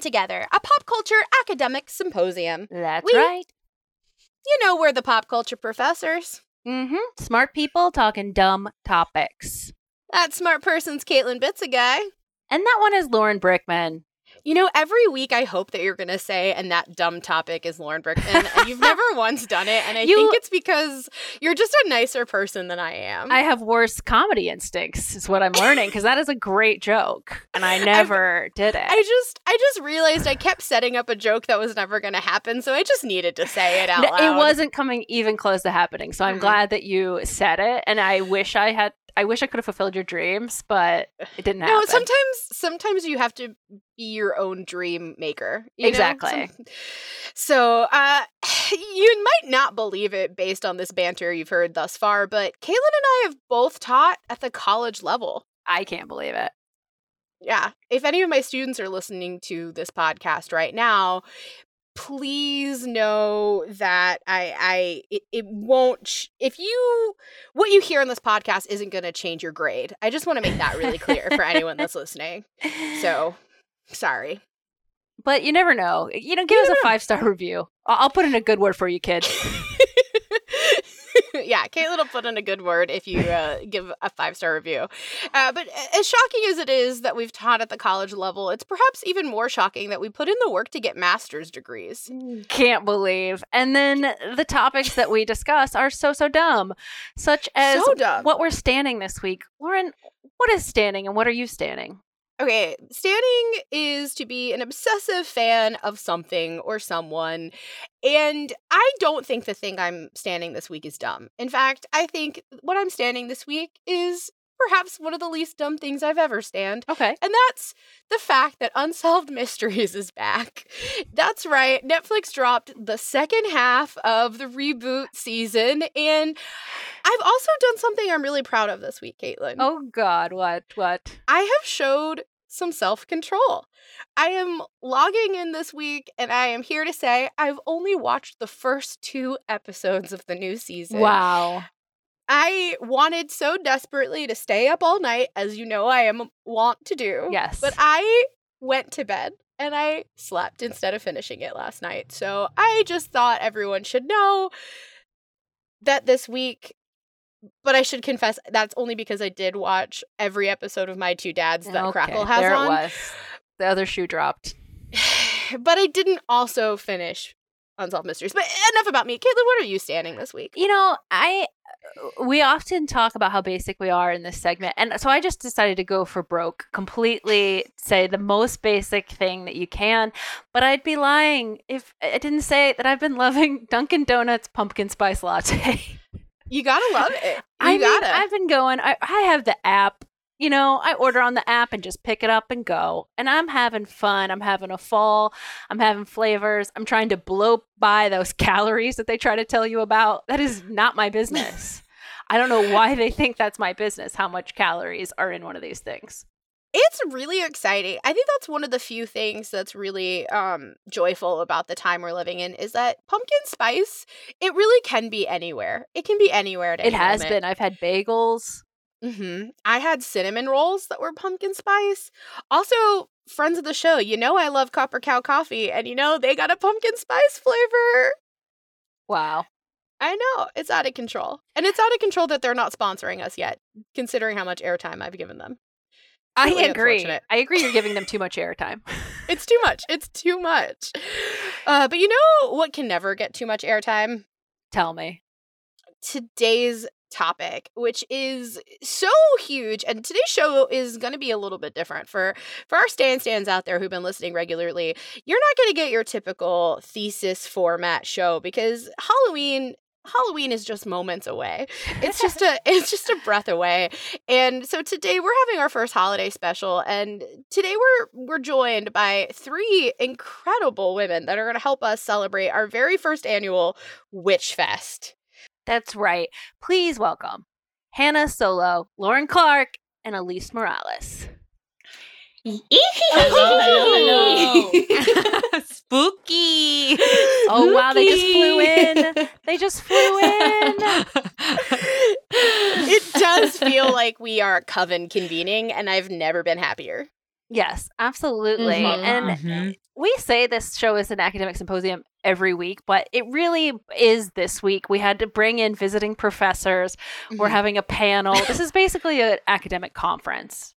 Together, a pop culture academic symposium. That's We- right. You know, we're the pop culture professors. Mm-hmm. Smart people talking dumb topics. That smart person's Caitlin Bitzegaio. And that one is Lauren Brickman. You know, every week I hope that you're going to say, and that dumb topic is Lauren Brickman, and you've never once done it. And I You- think it's because you're just a nicer person than I am. I have worse comedy instincts, is what I'm learning, because that is a great joke. And I never did it. I just, I just realized I kept setting up a joke that was never going to happen, so I just needed to say it out N- loud. It wasn't coming even close to happening. So I'm Mhm. glad that you said it. And I wish I had I wish I could have fulfilled your dreams, but it didn't happen. No, sometimes sometimes you have to be your own dream maker. you know? Exactly. So, uh, you might not believe it based on this banter you've heard thus far, but Caitlin and I have both taught at the college level. I can't believe it. Yeah. If any of my students are listening to this podcast right now, please know that I I it, it won't ch- if you what you hear on this podcast isn't going to change your grade. I just want to make that really clear for anyone that's listening. So, sorry. But you never know. You know, give us a five star review. I'll put in a good word for you, kid. yeah, Caitlin will put in a good word if you uh, give a five star review. Uh, but as shocking as it is that we've taught at the college level, it's perhaps even more shocking that we put in the work to get master's degrees. Can't believe. And then the topics that we discuss are so so dumb, such as So dumb. what we're stanning this week. Lauren, what is stanning and what are you stanning? Okay, stanning is to be an obsessive fan of something or someone. And I don't think the thing I'm stanning this week is dumb. In fact, I think what I'm stanning this week is perhaps one of the least dumb things I've ever stand. Okay. And that's the fact that Unsolved Mysteries is back. That's right. Netflix dropped the second half of the reboot season. And I've also done something I'm really proud of this week, Caitlin. Oh God, what? What? I have showed some self control. I am logging in this week and I am here to say I've only watched the first two episodes of the new season. Wow. I wanted so desperately to stay up all night, as you know I am wont to do. Yes. But I went to bed and I slept instead of finishing it last night. So I just thought everyone should know that this week. But I should confess that's only because I did watch every episode of My Two Dads that Okay, Crackle has there on. it was. The other shoe dropped. but I didn't also finish Unsolved Mysteries. But enough about me. Caitlin, what are you stanning this week? You know, I we often talk about how basic we are in this segment. And so I just decided to go for broke, completely say the most basic thing that you can. But I'd be lying if I didn't say that I've been loving Dunkin' Donuts pumpkin spice latte. You gotta love it. You I mean, gotta. I've been going, I, I have the app. You know, I order on the app and just pick it up and go. And I'm having fun. I'm having a fall. I'm having flavors. I'm trying to blow by those calories that they try to tell you about. That is not my business. I don't know why they think that's my business, how much calories are in one of these things. It's really exciting. I think that's one of the few things that's really um joyful about the time we're living in is that pumpkin spice, it really can be anywhere. It can be anywhere at It has moment. been. I've had bagels. Hmm I had cinnamon rolls that were pumpkin spice. Also, friends of the show, you know I love Copper Cow coffee, and you know they got a pumpkin spice flavor. Wow. I know it's out of control, and it's out of control that they're not sponsoring us yet, considering how much airtime I've given them. I Really agree. I agree you're giving them too much airtime. It's too much. It's too much. Uh, but you know what can never get too much airtime? Tell me. Today's topic, which is so huge, and today's show is going to be a little bit different for for our stand stands out there who've been listening regularly. You're not going to get your typical thesis format show because Halloween. Halloween is just moments away. It's just a it's just a breath away. And so today we're having our first holiday special and today we're we're joined by three incredible women that are going to help us celebrate our very first annual Witch Fest. That's right. Please welcome Hannah Solow, Lauren Clark, and Elise Morales. Hello, Spooky. Oh wow, they just flew in. They just flew in. it does feel like we are coven convening and I've never been happier. Yes, absolutely. Mhm. And Mhm. we say this show is an academic symposium every week, but it really is this week. We had to bring in visiting professors. We're Mhm. having a panel. This is basically an academic conference.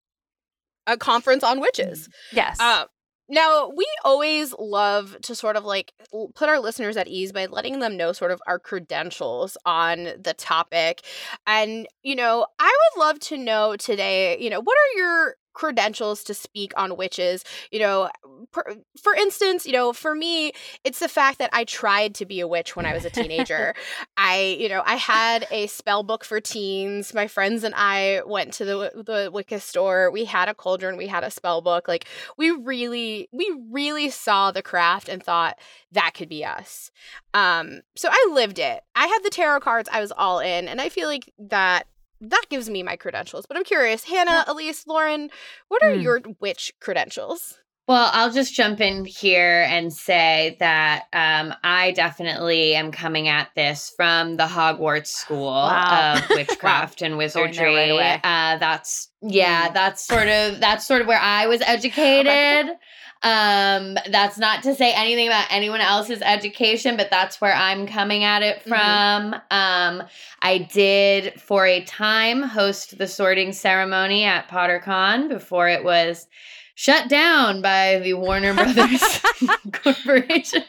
a conference on witches. Yes. Uh, now, we always love to sort of like put our listeners at ease by letting them know sort of our credentials on the topic. And, you know, I would love to know today, you know, what are your credentials to speak on witches? You know, per, for instance, you know, for me, it's the fact that I tried to be a witch when I was a teenager. I, you know, I had a spell book for teens. My friends and I went to the the Wicca store. We had a cauldron. We had a spell book. Like we really, we really saw the craft and thought that could be us. Um, so I lived it. I had the tarot cards. I was all in, and I feel like that that gives me my credentials. But I'm curious, Hannah, Elise, Lauren, what are Hmm. your witch credentials? Well, I'll just jump in here and say that um, I definitely am coming at this from the Hogwarts School Wow. of Witchcraft and Wizardry. right. Uh, that's yeah, Mm. that's sort of that's sort of where I was educated. Um, that's not to say anything about anyone else's education, but that's where I'm coming at it from. Um, I did for a time host the sorting ceremony at PotterCon before it was shut down by the Warner Brothers Corporation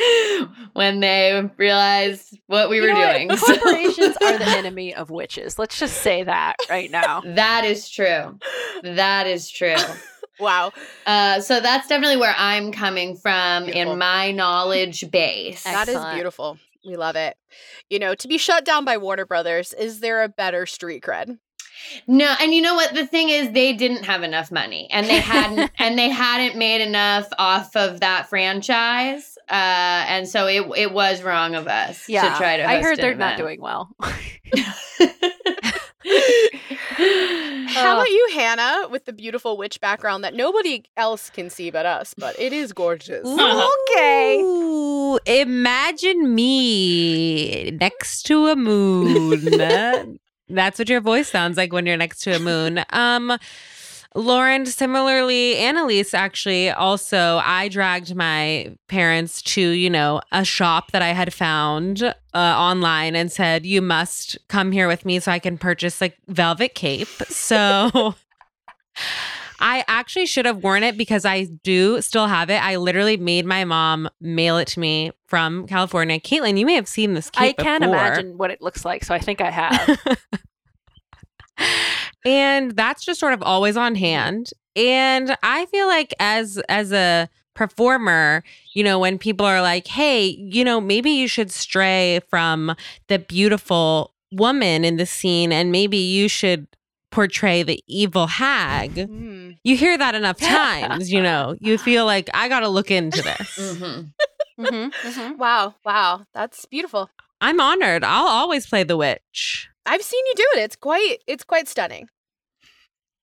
when they realized what we You were what? doing. Corporations are the enemy of witches. Let's just say that right now. That is true. That is true. Wow. Uh, so that's definitely where I'm coming from Beautiful. in my knowledge base. That is Excellent. beautiful. We love it. You know, to be shut down by Warner Brothers, is there a better street cred? No, and you know what? The thing is, they didn't have enough money, and they hadn't, and they hadn't made enough off of that franchise, uh, and so it it was wrong of us Yeah, to try to. I heard an they're not doing well. How Uh, about you, Hannah, with the beautiful witch background that nobody else can see but us, but it is gorgeous. Okay. Ooh, imagine me next to a moon. That's what your voice sounds like when you're next to a moon. Um, Lauren, similarly, Annalise, actually, also, I dragged my parents to, you know, a shop that I had found uh, online and said, you must come here with me so I can purchase like velvet cape. So I actually should have worn it because I do still have it. I literally made my mom mail it to me from California. Caitlin, you may have seen this cape. I can before. imagine what it looks like, so I think I have. and that's just sort of always on hand and i feel like as as a performer you know when people are like hey you know maybe you should stray from the beautiful woman in the scene and maybe you should portray the evil hag Mm. you hear that enough times you know you feel like i gotta look into this Mhm. Mhm, mhm. Wow, wow, that's beautiful. i'm honored i'll always play the witch I've seen you do it. It's quite it's quite stunning.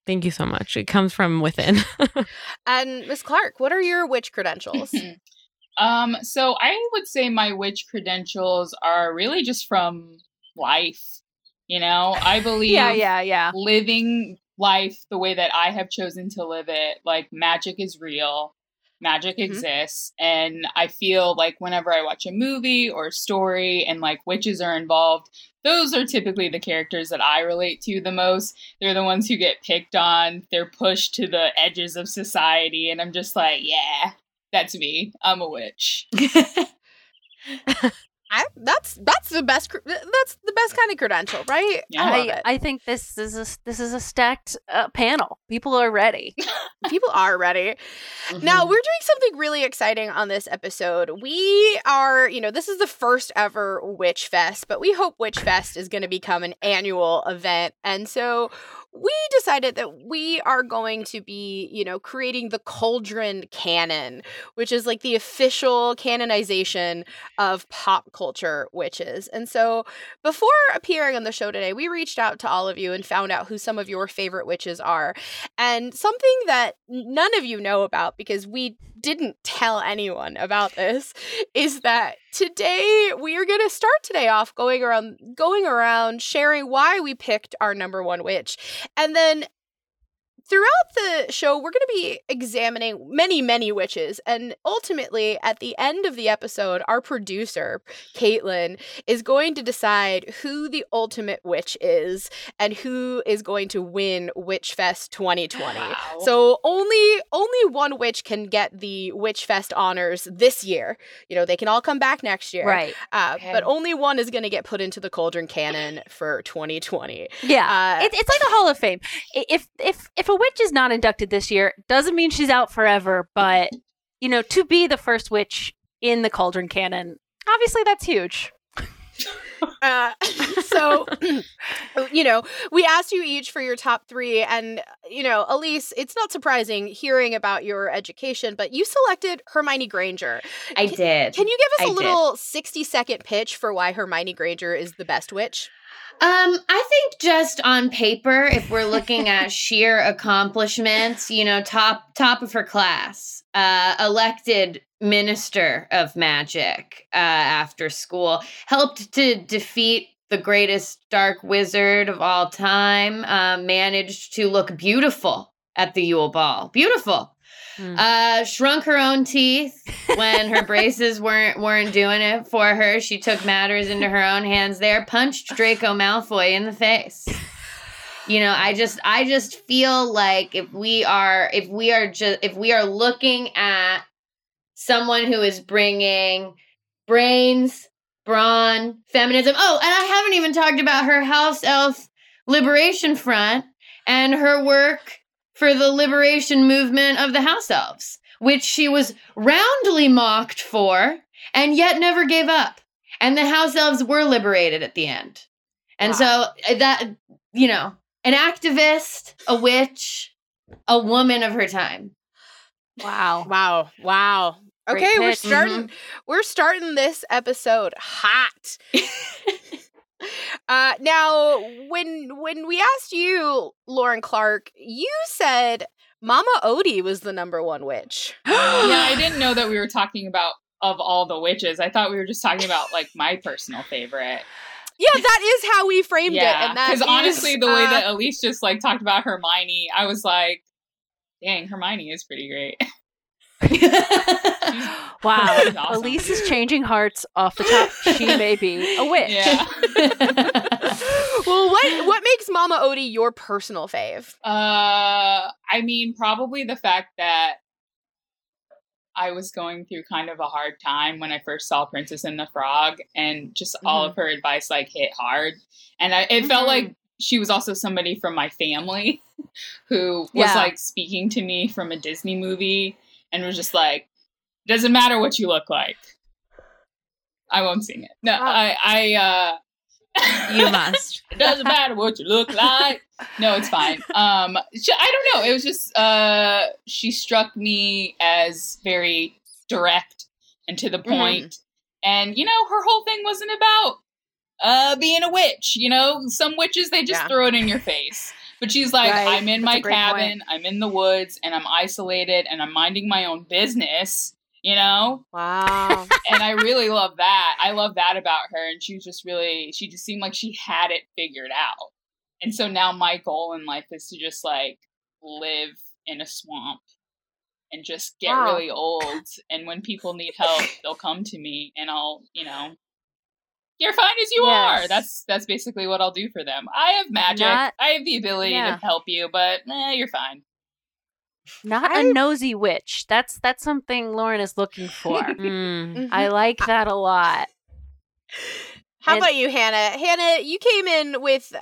Thank you so much it comes from within And Miss Clark, what are your witch credentials? um, so I would say my witch credentials are really just from life. You know, I believe Yeah, yeah, yeah. living life the way that I have chosen to live it. Like magic is real. Magic Mhm. exists. And I feel like whenever I watch a movie or a story and like witches are involved, those are typically the characters that I relate to the most. They're the ones who get picked on, they're pushed to the edges of society. And I'm just like, yeah, that's me. I'm a witch. I, that's that's the best that's the best kind of credential, right? Yeah. I love I, it. I think this is a this is a stacked uh, panel. People are ready. People are ready. Now, Mhm. we're doing something really exciting on this episode. We are, you know, this is the first ever Witch Fest, but we hope Witch Fest is going to become an annual event. And so we decided that we are going to be, you know, creating the Cauldron Canon, which is like the official canonization of pop culture witches. And so before appearing on the show today, we reached out to all of you and found out who some of your favorite witches are. And something that none of you know about because we didn't tell anyone about this is that today we are going to start today off going around going around sharing why we picked our number 1 witch. And then throughout the show we're going to be examining many many witches and ultimately at the end of the episode our producer Caitlin is going to decide who the ultimate witch is and who is going to win Witch Fest 2020. Wow. So only only one witch can get the Witch Fest honors this year. You know, they can all come back next year. Right. Uh, Okay. But only one is going to get put into the Cauldron Canon for 2020. Yeah. Uh, it, it's like the Hall of Fame. If if if a witch is not inducted this year, doesn't mean she's out forever, but you know, to be the first witch in the Cauldron canon, obviously that's huge. Uh, so, you know, we asked you each for your top three, and you know, Elise, it's not surprising hearing about your education, but you selected Hermione Granger. I did. Can you give us I a did. little sixty-second pitch for why Hermione Granger is the best witch? Um, I think just on paper, if we're looking at sheer accomplishments, you know, top top of her class, uh, elected minister of magic uh, after school, helped to defeat the greatest dark wizard of all time, uh, managed to look beautiful at the Yule Ball, beautiful. Hmm. Uh, shrunk her own teeth when her braces weren't weren't doing it for her. She took matters into her own hands. There, punched Draco Malfoy in the face. You know, I just I just feel like if we are if we are just if we are looking at someone who is bringing brains, brawn, feminism. Oh, and I haven't even talked about her house elf liberation front and her work for the liberation movement of the house elves, which she was roundly mocked for and yet never gave up. And the house elves were liberated at the end. And so uh, that, you know, an activist, a witch, a woman of her time. Wow. Wow. Wow. Great Okay, we're pitch. starting we're starting this episode hot. uh now when when we asked you, Lauren Clark, you said Mama Odie was the number one witch. yeah, I didn't know that we were talking about of all the witches. I thought we were just talking about like my personal favorite. Yeah, that is how we framed it. Yeah, And because honestly, the way uh, that Elise just like talked about Hermione, I was like, "Dang, Hermione is pretty great." Wow. Awesome. Elise is changing hearts off the top. She may be a witch. Yeah. well, what what makes Mama Odie your personal fave? Uh, I mean, probably the fact that I was going through kind of a hard time when I first saw Princess and the Frog, and just all Mm-hmm. of her advice like hit hard, and I, it felt Mhm. like she was also somebody from my family who was Yeah. like speaking to me from a Disney movie, and was just like, "Doesn't matter what you look like." I won't sing it. No, Oh. I, I, uh, You must. it doesn't matter what you look like. No, it's fine. Um, sh- I don't know. It was just uh, she struck me as very direct and to the point. And you know, her whole thing wasn't about uh being a witch. You know, some witches they just Yeah. throw it in your face. But she's like, Right. I'm in That's my cabin, point. I'm in the woods, and I'm isolated, and I'm minding my own business. You know, Wow. and I really love that. I love that about her. And she was just really, she just seemed like she had it figured out. And so now my goal in life is to just like live in a swamp and just get Wow. really old. And when people need help, they'll come to me and I'll, you know, you're fine as you are. That's that's basically what I'll do for them. I have magic. Not- I have the ability Yeah. to help you, but eh, you're fine. Not I- a nosy witch. That's that's something Lauren is looking for. Mm. I like that a lot. How And- about you, Hannah? Hannah, you came in with uh,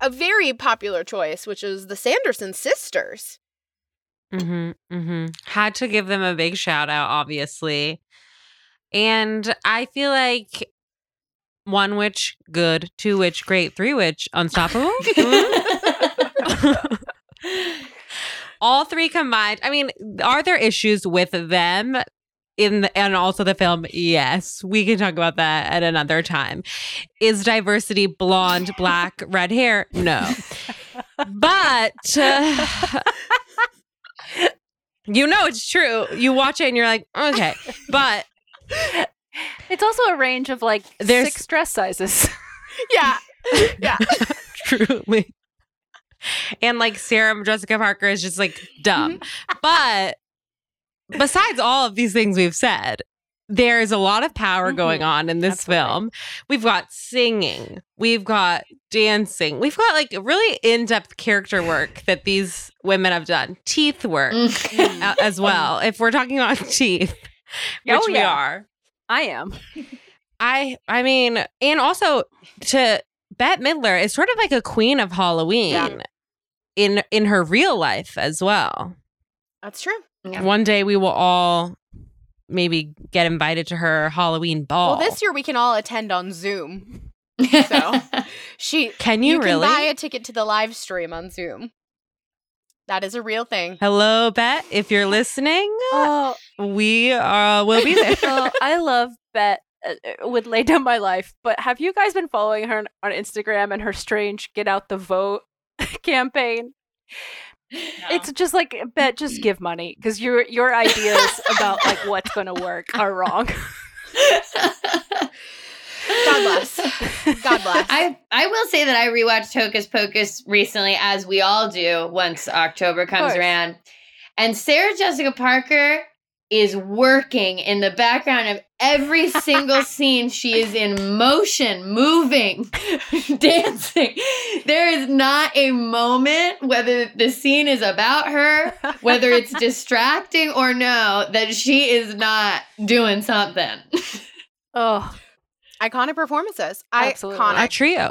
a very popular choice, which is the Sanderson sisters. hmm hmm Had to give them a big shout out, obviously. And I feel like one witch, good. Two witch, great. Three witch, unstoppable. Mm. All three combined. I mean, are there issues with them in the, and also the film? Yes, we can talk about that at another time. Is diversity blonde, black, red hair? No. But uh, you know it's true. You watch it and you're like, okay. But It's also a range of like There's- six dress sizes. Yeah. yeah. truly. And like Sarah Jessica Parker is just like dumb. Mm-hmm. but besides all of these things we've said, there's a lot of power mm-hmm. going on in this Absolutely. film. We've got singing, we've got dancing, we've got like really in depth character work that these women have done, teeth work mm. a- as well. If we're talking about teeth, oh, which Oh, we are. I am. I I mean, and also to Bette Midler is sort of like a queen of Halloween Yeah. in in her real life as well. That's true. Yeah. One day we will all maybe get invited to her Halloween ball. Well, this year we can all attend on Zoom. So she Can you can really? buy a ticket to the live stream on Zoom. That is a real thing. Hello, Bette. If you're listening, Oh, we uh, will be there. oh, I love Bette. uh, uh, Would lay down my life, but have you guys been following her on- on Instagram and her strange "Get Out the Vote" campaign? No. It's just like Bette, just give money because your your ideas about like what's going to work are wrong. God bless. God bless. I I will say that I rewatched Hocus Pocus recently, as we all do once October comes around. And Sarah Jessica Parker is working in the background of every single scene. She is in motion, moving, dancing. There is not a moment, whether the scene is about her, whether it's distracting or no, that she is not doing something. Oh, Iconic performances. Absolutely. a trio.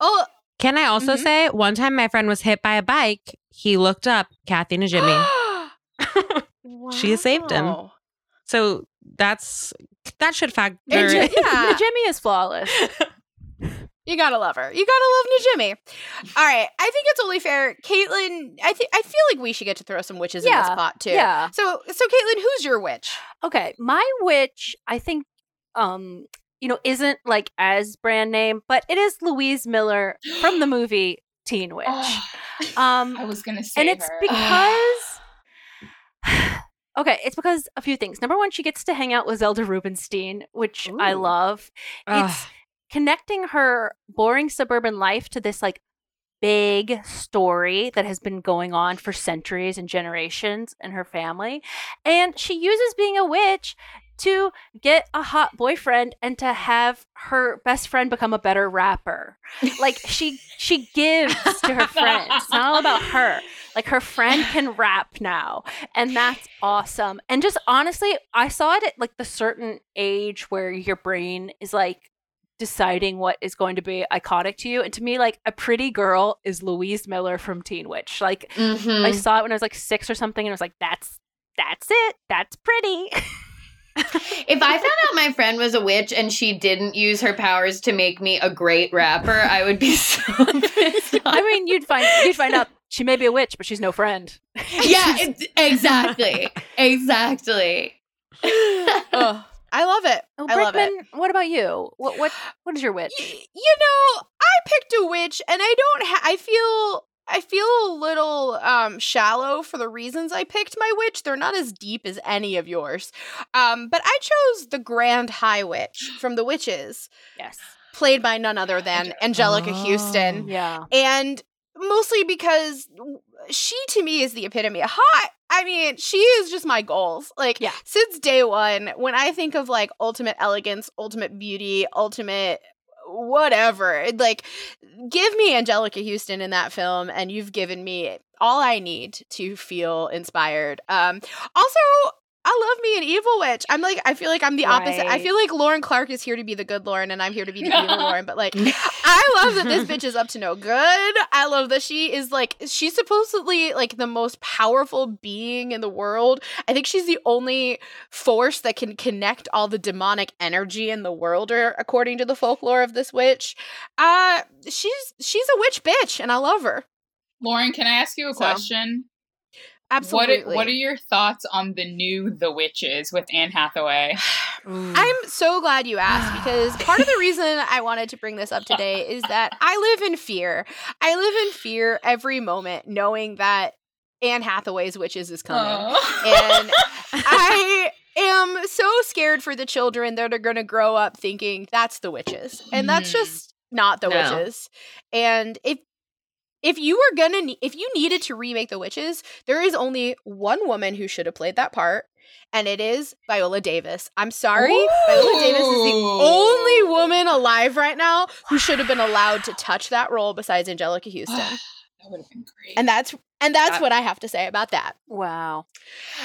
Oh, Can I also Mhm. say one time my friend was hit by a bike. He looked up Kathy Najimy. She saved him. So that's that should factor. And Ji- yeah. Jimmy is flawless. You gotta love her. You gotta love new Jimmy. All right, I think it's only fair, Caitlin. I think I feel like we should get to throw some witches in this pot too. yeah. So, so Caitlin, who's your witch? Okay, my witch, I think, um, you know, isn't like as brand name, but it is Louise Miller from the movie Teen Witch. Oh, Um, I was gonna say and it's her. because okay it's because a few things number one she gets to hang out with zelda rubinstein which i love it's connecting her boring suburban life to this like big story that has been going on for centuries and generations in her family and she uses being a witch to get a hot boyfriend and to have her best friend become a better rapper. Like she she gives to her friends. It's not all about her. Like her friend can rap now and that's awesome. And just honestly i saw it at like the certain age where your brain is like deciding what is going to be iconic to you. And to me like a pretty girl is louise miller from teen witch. Like Mhm. i saw it when i was like six or something and i was like that's that's it. That's pretty If I found out my friend was a witch and she didn't use her powers to make me a great rapper, I would be so pissed off. i mean you'd find you'd find out she may be a witch but she's no friend yeah, it, exactly. Exactly. oh, I love it. oh, I love it. What about you what what what is your witch Y- you know, I picked a witch, and I don't. Ha- I feel. I feel a little um shallow for the reasons I picked my witch. They're not as deep as any of yours. Um, but I chose the Grand High Witch from The Witches, yes played by none other than Anjelica Oh. Huston. yeah and mostly because she to me is the epitome of hot. I mean, she is just my goals. Like Yeah. since day one, when I think of like ultimate elegance, ultimate beauty, ultimate whatever, like give me Anjelica Huston in that film, and you've given me all I need to feel inspired. Um, also. I love me an evil witch. I'm like, I feel like I'm the opposite. I feel like Lauren Clark is here to be the good Lauren, and I'm here to be the evil Lauren. But like, I love that this bitch is up to no good. I love that she is like she's supposedly like the most powerful being in the world. I think she's the only force that can connect all the demonic energy in the world, or according to the folklore of this witch. Uh she's she's a witch bitch, and I love her. Lauren, can I ask you a So, question? Absolutely. What are, what are your thoughts on the new The Witches with Anne Hathaway? I'm so glad you asked because part of the reason I wanted to bring this up today is that I live in fear. I live in fear every moment knowing that Anne Hathaway's Witches is coming. And I am so scared for the children that are going to grow up thinking that's the witches. And that's Mhm. just not the No. witches. And if if you were going to ne- if you needed to remake the witches, there is only one woman who should have played that part. And it is Viola Davis. I'm sorry. Viola Davis is the only woman alive right now who should have been allowed to touch that role besides Anjelica Huston. that would have been great. and that's and that's That- what I have to say about that. wow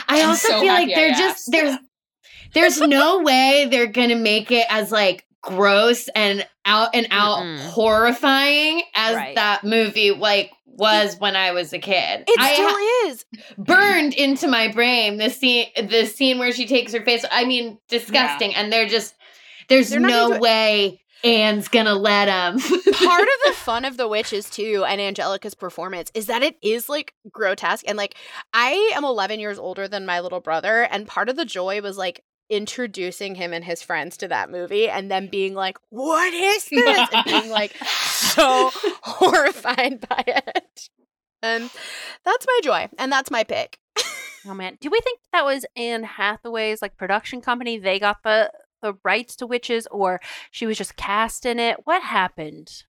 I I'm also so feel like they're asked. just there's there's no way they're gonna make it as like gross and out and out Mm-mm. horrifying as Right. that movie like was when I was a kid. It I still ha- is. burned into my brain the scene the scene where she takes her face. I mean, disgusting. And they're just there's They're no way Anne's gonna let him. part of the fun of the witches too and anjelica's performance is that it is like grotesque and like i am 11 years older than my little brother and part of the joy was like introducing him and his friends to that movie and then being like what is this and being like so horrified by it and that's my joy and that's my pick Oh man, do we think that was Anne Hathaway's like production company? They got the the rights to witches, or she was just cast in it? What happened?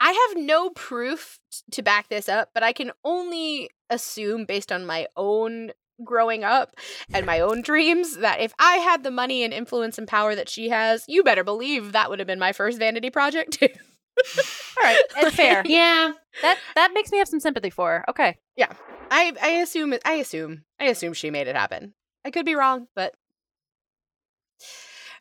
I have no proof to back this up, but I can only assume based on my own growing up and my own dreams that if I had the money and influence and power that she has, you better believe that would have been my first vanity project too. All right, it's fair. yeah. that that makes me have some sympathy for her. Okay, Yeah, I I assume I assume I assume she made it happen. I could be wrong, but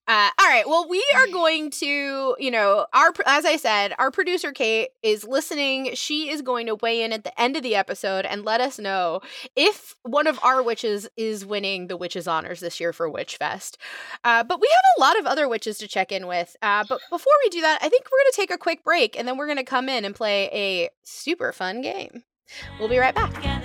Uh, all right. Well, we are going to, you know, our as I said, our producer Kate is listening. She is going to weigh in at the end of the episode and let us know if one of our witches is winning the witches honors this year for Witch Fest. Uh, but we have a lot of other witches to check in with. Uh, but before we do that, I think we're going to take a quick break and then we're going to come in and play a super fun game. We'll be right back.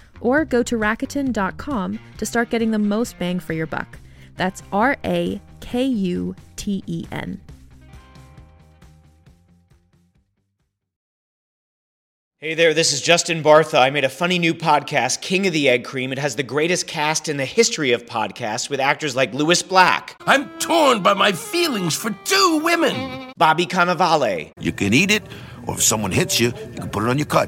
Or go to Rakuten.com to start getting the most bang for your buck. That's R A K U T E N. Hey there, this is Justin Bartha. I made a funny new podcast, King of the Egg Cream. It has the greatest cast in the history of podcasts with actors like Lewis Black, I'm torn by my feelings for two women. Bobby Cannavale, You can eat it, or if someone hits you, you can put it on your cut.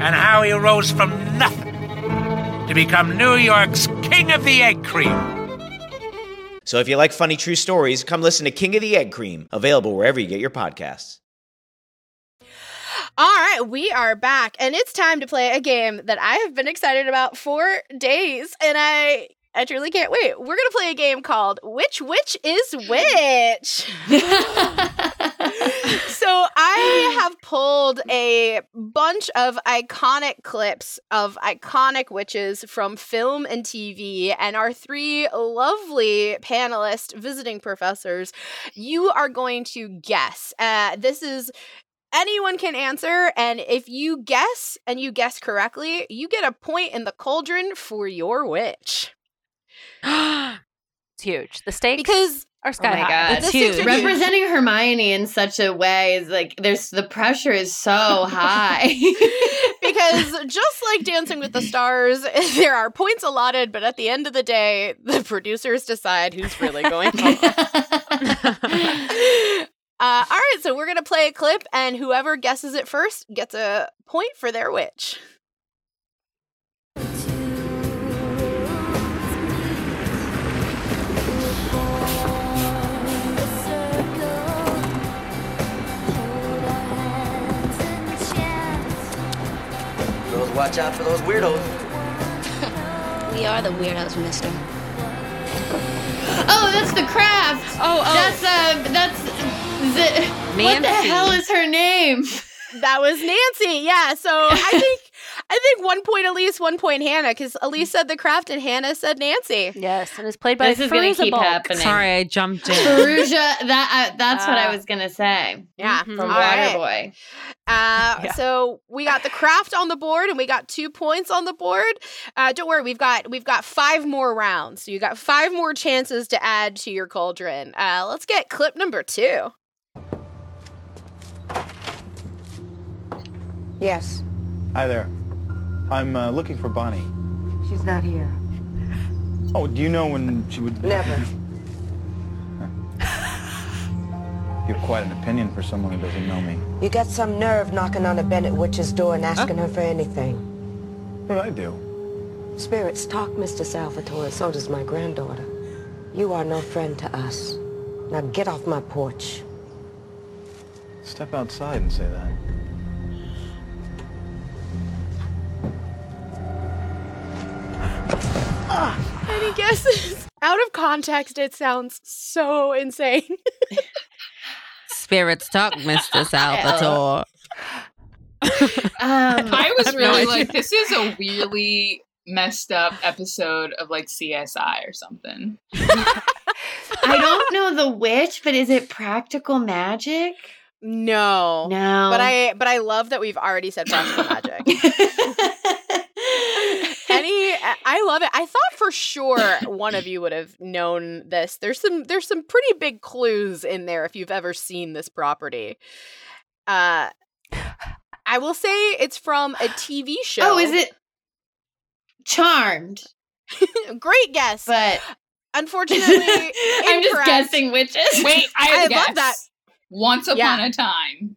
and how he rose from nothing to become New York's King of the Egg Cream. So if you like funny true stories, come listen to King of the Egg Cream, available wherever you get your podcasts. All right, we are back, and it's time to play a game that I have been excited about for days, and I I truly can't wait. We're gonna play a game called Which Witch is Which. so I have pulled a bunch of iconic clips of iconic witches from film and TV, and our three lovely panelist visiting professors. You are going to guess. Uh, this is anyone can answer and if you guess and you guess correctly you get a point in the cauldron for your witch It's huge. The stakes because are Oh sky my high. god, The stakes are huge. representing Hermione in such a way is like there's the pressure is so high. because just like dancing with the stars there are points allotted but at the end of the day the producers decide who's really going home uh, all right so we're gonna play a clip and whoever guesses it first gets a point for their witch watch out for those weirdos. We are the weirdos, mister. oh, that's the craft. Oh, oh. That's uh that's the, what the hell is her name? that was nancy yeah so i think i think one point elise one point hannah because elise said the craft and hannah said nancy Yes, and it's played by This is gonna Fairuza keep Balk. happening. Sorry, I jumped in. Perugia. That uh, that's what I Ah. was gonna say. yeah From All right. Waterboy. Uh, Yeah. So we got the craft on the board, and we got two points on the board. Uh, don't worry, we've got we've got five more rounds, so you got five more chances to add to your cauldron. Uh, let's get clip number two. Yes, Hi there. I'm uh, looking for Bonnie. she's not here. Oh, do you know when she would? Never. You have quite an opinion for someone who doesn't know me. You got some nerve knocking on a Bennett witch's door and asking her for anything. What I do? Spirits talk, Mr. Salvatore, so does my granddaughter. You are no friend to us. Now get off my porch. Step outside and say that. Any guesses? Out of context, it sounds so insane. Spirits talk, Mr. Salvatore. Um, I was have no really like, this is a really messed up episode of like CSI or something. I don't know the witch, but is it practical magic? No. No. But I but I love that we've already said practical magic. Any I love it. I thought for sure one of you would have known this. There's some there's some pretty big clues in there if you've ever seen this property. Uh I will say it's from a TV show. Oh, is it Charmed? Great guess. But unfortunately, I'm just guessing witches. Wait, I, have a I love that. Once upon Yeah. a time.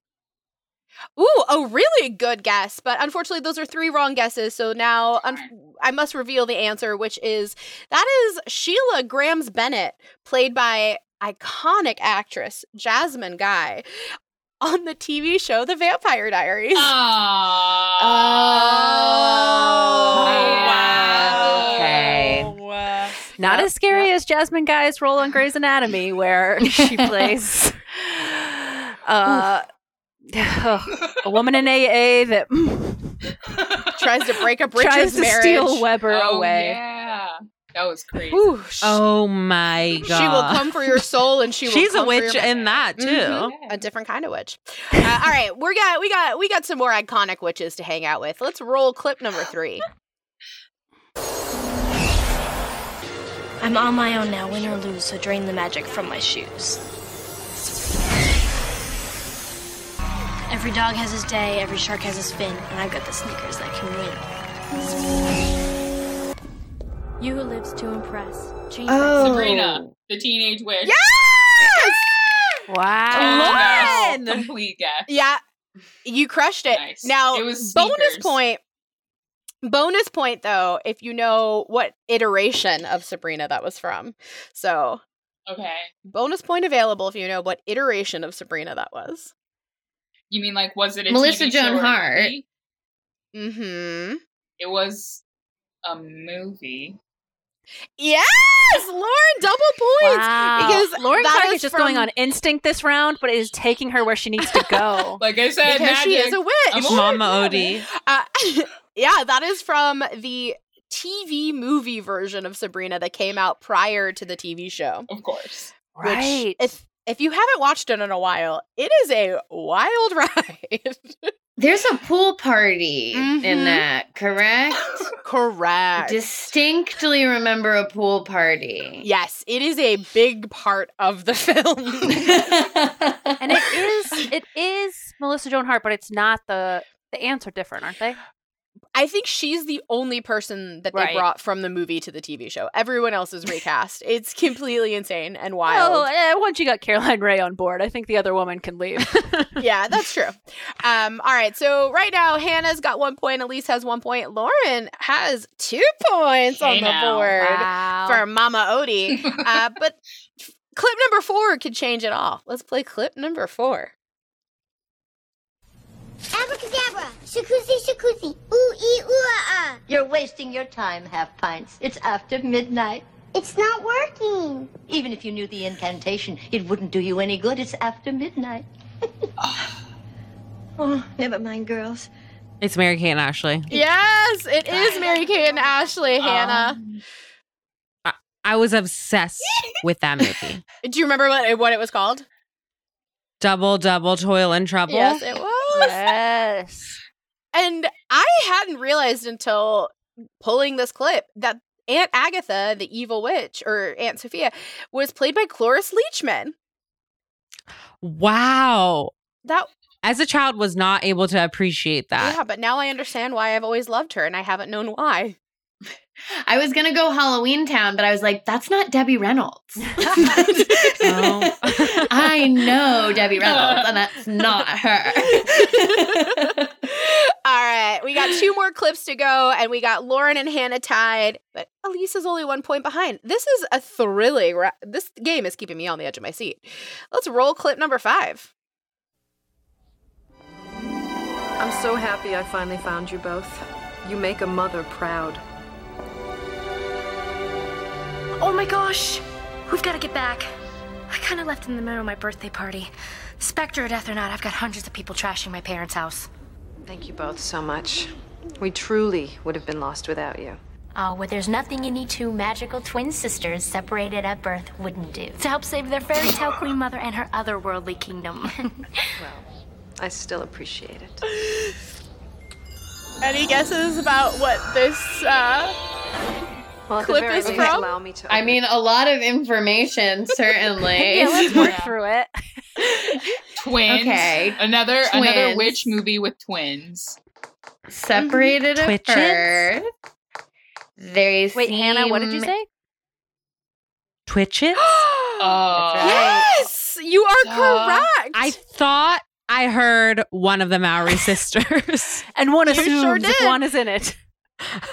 Ooh, a really good guess, but unfortunately, those are three wrong guesses. So now un- I must reveal the answer, which is that is Sheila Grams Bennett, played by iconic actress Jasmine Guy on the TV show The Vampire Diaries. Oh, wow! okay. Not as scary as Jasmine Guy's role on Grey's Anatomy, where she plays uh, a woman in AA that Tries to break a bridge's tries to marriage. steal Webber Oh, away. yeah. That was crazy. Ooh, sh- Oh my god. She will come for your soul, and she will. She's a come for witch your- in that too. Mhm. A different kind of witch. Uh, all right, we got we got we got some more iconic witches to hang out with. Let's roll clip number three. I'm on my own now, win or lose, so drain the magic from my shoes. Every dog has his day, every shark has his fin, and I've got the sneakers that can win. You who lives to impress. Change Oh. Sabrina, the teenage witch. Yes! Wow. Guess. Complete guess. Yeah, you crushed it. Nice. Now, It was bonus point. Bonus point though, if you know what iteration of Sabrina that was from. So, Okay. bonus point available if you know what iteration of Sabrina that was. You mean like was it a Melissa TV Joan show or Hart. Mm-hmm. It was a movie. Yes, Lauren, double points Wow. because Lauren Clark is just from- going on instinct this round, but it is taking her where she needs to go. Like I said, because she is a witch. I'm a Mama witch, Odie. Uh, yeah, that is from the TV movie version of Sabrina that came out prior to the TV show. Of course. which, right. if if you haven't watched it in a while, it is a wild ride. There's a pool party Mhm. in that, correct? Correct. Distinctly remember a pool party. yes, it is a big part of the film. and it is it is Melissa Joan Hart, but it's not the the ants are different, aren't they? I think she's the only person that they Right. brought from the movie to the TV show. Everyone else is recast. it's completely insane and wild. Well, eh, once you got Caroline Rhea on board, I think the other woman can leave. yeah, that's true. Um, all right, so right now Hannah's got one point, Elise has one point, Lauren has two points Hey on the board Wow. for Mama Odie. uh, but clip number four could change it all. Let's play clip number four. Abracadabra! Shakuzi shakuzi! Ooh ee ooh ah ah! You're wasting your time, half pints. It's after midnight. It's not working! Even if you knew the incantation, it wouldn't do you any good. It's after midnight. Oh, never mind, girls. It's Mary Kate and Ashley. Yes, it is Mary Kay and Ashley, Hannah. I was obsessed with that movie. Do you remember what, what it was called? Double, double, toil and trouble. Yes, it was. Yes. And I hadn't realized until pulling this clip that Aunt Agatha, the evil witch, or Aunt Sophia, was played by Cloris Leachman. Wow. That As a child, was not able to appreciate that. yeah, but now I understand why I've always loved her, and I haven't known why. I was gonna go Halloweentown, but I was like, that's not Debbie Reynolds. No. Oh. I know Debbie Reynolds, and that's not her. All right, we got two more clips to go, and we got Lauren and Hannah tied, but Elise is only one point behind. This is a thrilling. Ra- this game is keeping me on the edge of my seat. Let's roll clip number five. I'm so happy I finally found you both. You make a mother proud. Oh my gosh! We've got to get back. I kind of left in the middle of my birthday party. Spectre or death or not, I've got hundreds of people trashing my parents' house. Thank you both so much. We truly would have been lost without you. Oh, well, there's nothing any two magical twin sisters separated at birth wouldn't do to help save their fairy tale queen mother and her otherworldly kingdom. Well, I still appreciate it. Any guesses about what this uh, Well, clip is least, from? allow me to. I mean, a lot of information, certainly. yeah, let's work through it. Twins. Okay. Another another witch movie with twins. Separated at mm-hmm. Twitches? birth. They Wait, Hannah, what did you say? Twitches? Oh. Yes, you are Duh. correct. I thought I heard one of the Mowry sisters. And one You assumes sure one is in it.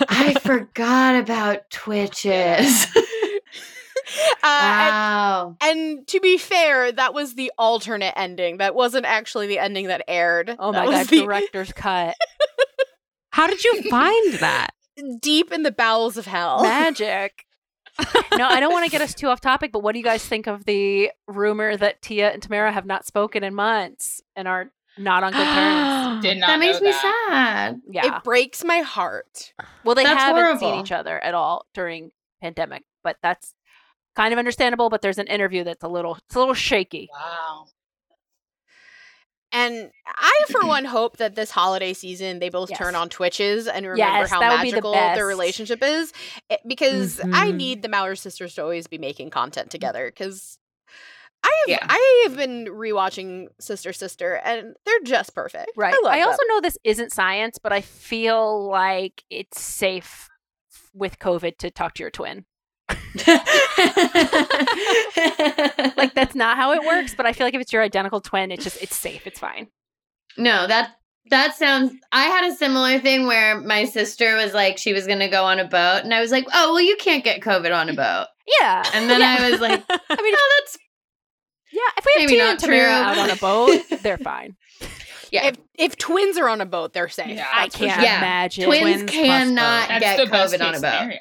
I forgot about Twitches. Uh, wow. and, and to be fair, that was the alternate ending. That wasn't actually the ending that aired. Oh That my was god, the- director's cut. How did you find that? deep in the bowels of hell. Magic. no, I don't want to get us too off topic, but what do you guys think of the rumor that Tia and Tamara have not spoken in months and are not on good terms? Did not That makes know me that. sad. Yeah. It breaks my heart. well, they That's haven't seen each other at all during pandemic, but that's kind of understandable. But there's an interview that's a little, it's a little shaky. Wow. And I, for one, hope that this holiday season they both Yes. turn on Twitches and remember Yes, how that would be the magical their relationship is. It- because I Mhm. need the Mowry sisters to always be making content together. Because I have Yeah. I have been rewatching Sister Sister and they're just perfect. Right. I, love I also know this isn't science, but I feel like it's safe with COVID to talk to your twin. Like that's not how it works, but I feel like if it's your identical twin, it's just it's safe. It's fine. No, that that sounds. I had a similar thing where my sister was like, she was going to go on a boat, and I was like, oh, well, you can't get COVID on a boat. Yeah. And then Yeah. I was like, I mean, oh, that's yeah, if we have maybe Tia not and Tamara true. out on a boat, they're fine. yeah. If if twins are on a boat, they're safe. Yeah. I can't sure. Yeah. imagine. Twins, Twins cannot That's get the best COVID on a boat. scenario.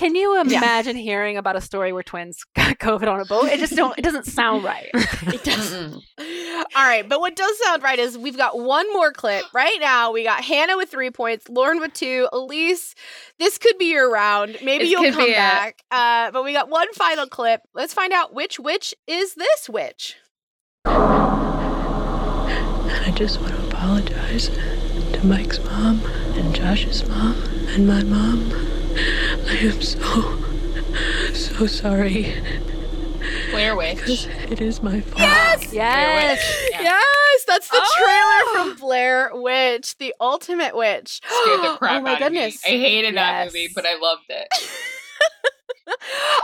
Can you imagine hearing about a story where twins got COVID on a boat? It just don't. It doesn't sound right. It does. Mm-mm. All right, but what does sound right is we've got one more clip. Right now, we got Hannah with three points, Lauren with two, Elise. This could be your round. Maybe This you'll come back. Uh, but we got one final clip. Let's find out which witch is this witch. I just want to apologize to Mike's mom and Josh's mom and my mom. I am so, so sorry. Blair Witch. Because it is my fault. Yes! Yes. Yeah. Yes, that's the Oh! trailer from Blair Witch, the ultimate witch. Scared the crap oh my out goodness. of me. I hated that movie, but I loved it.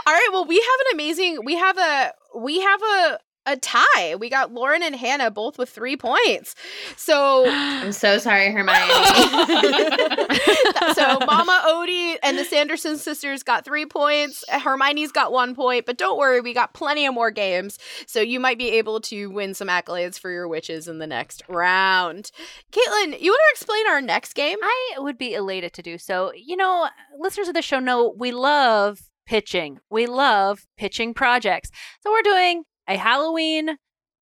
All right, well, we have an amazing we have a we have a a tie. We got Lauren and Hannah both with three points. So I'm so sorry, Hermione. so Mama Odie and the Sanderson sisters got three points. Hermione's got one point, but don't worry, we got plenty of more games. So you might be able to win some accolades for your witches in the next round. Caitlin, you want to explain our next game? I would be elated to do so. You know, listeners of the show know we love pitching. We love pitching projects. So we're doing a Halloween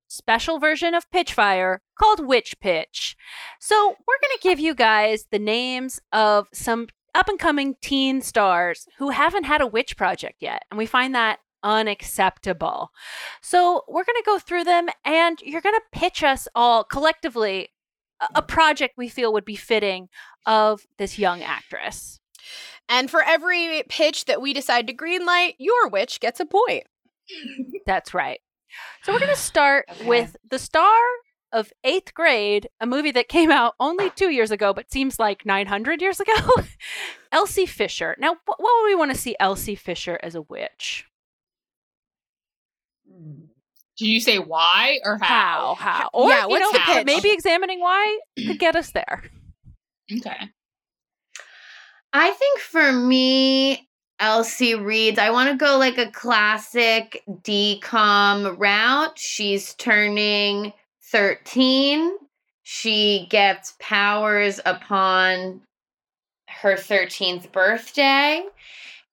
special version of Pitchfire called Witch Pitch. So we're going to give you guys the names of some up and coming teen stars who haven't had a witch project yet. And we find that unacceptable. So we're going to go through them and you're going to pitch us all collectively a- a project we feel would be fitting of this young actress. And for every pitch that we decide to greenlight, your witch gets a point. That's right. So we're going to start with the star of eighth grade, a movie that came out only ah. two years ago, but seems like 900 years ago. Elsie Fisher. Now, wh- what would we want to see Elsie Fisher as a witch? Mm. Did you say why or how? How? How? Or, Yeah, you know, the pitch? maybe examining why could get us there. Okay. I think for me, Elsie reads, I want to go like a classic DCOM route. She's turning 13. She gets powers upon her 13th birthday.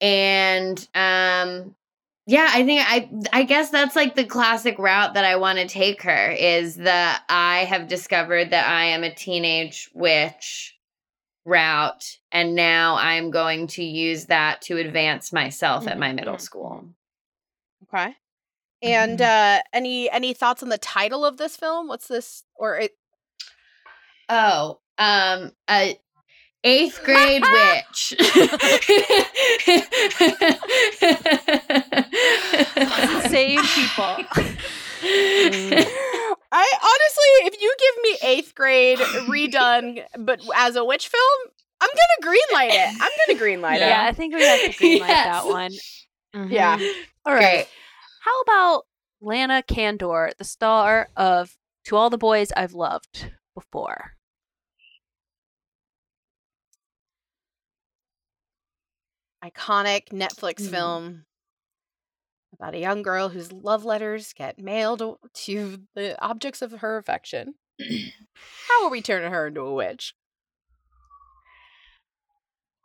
And um yeah, I think I I guess that's like the classic route that I want to take her is that I have discovered that I am a teenage witch route and now I'm going to use that to advance myself at my middle school. Okay. And uh any any thoughts on the title of this film? What's this or it Oh, um a eighth grade witch. Same people. I honestly, if you give me eighth grade redone, but as a witch film, I'm gonna greenlight it. I'm gonna greenlight it. Yeah, I think we have to greenlight that Yes. one. Yeah. Mhm. All right. How about Lana Condor, the star of To All the Boys I've Loved Before? Iconic Netflix Mhm. film about a young girl whose love letters get mailed to the objects of her affection. How are we turning her into a witch?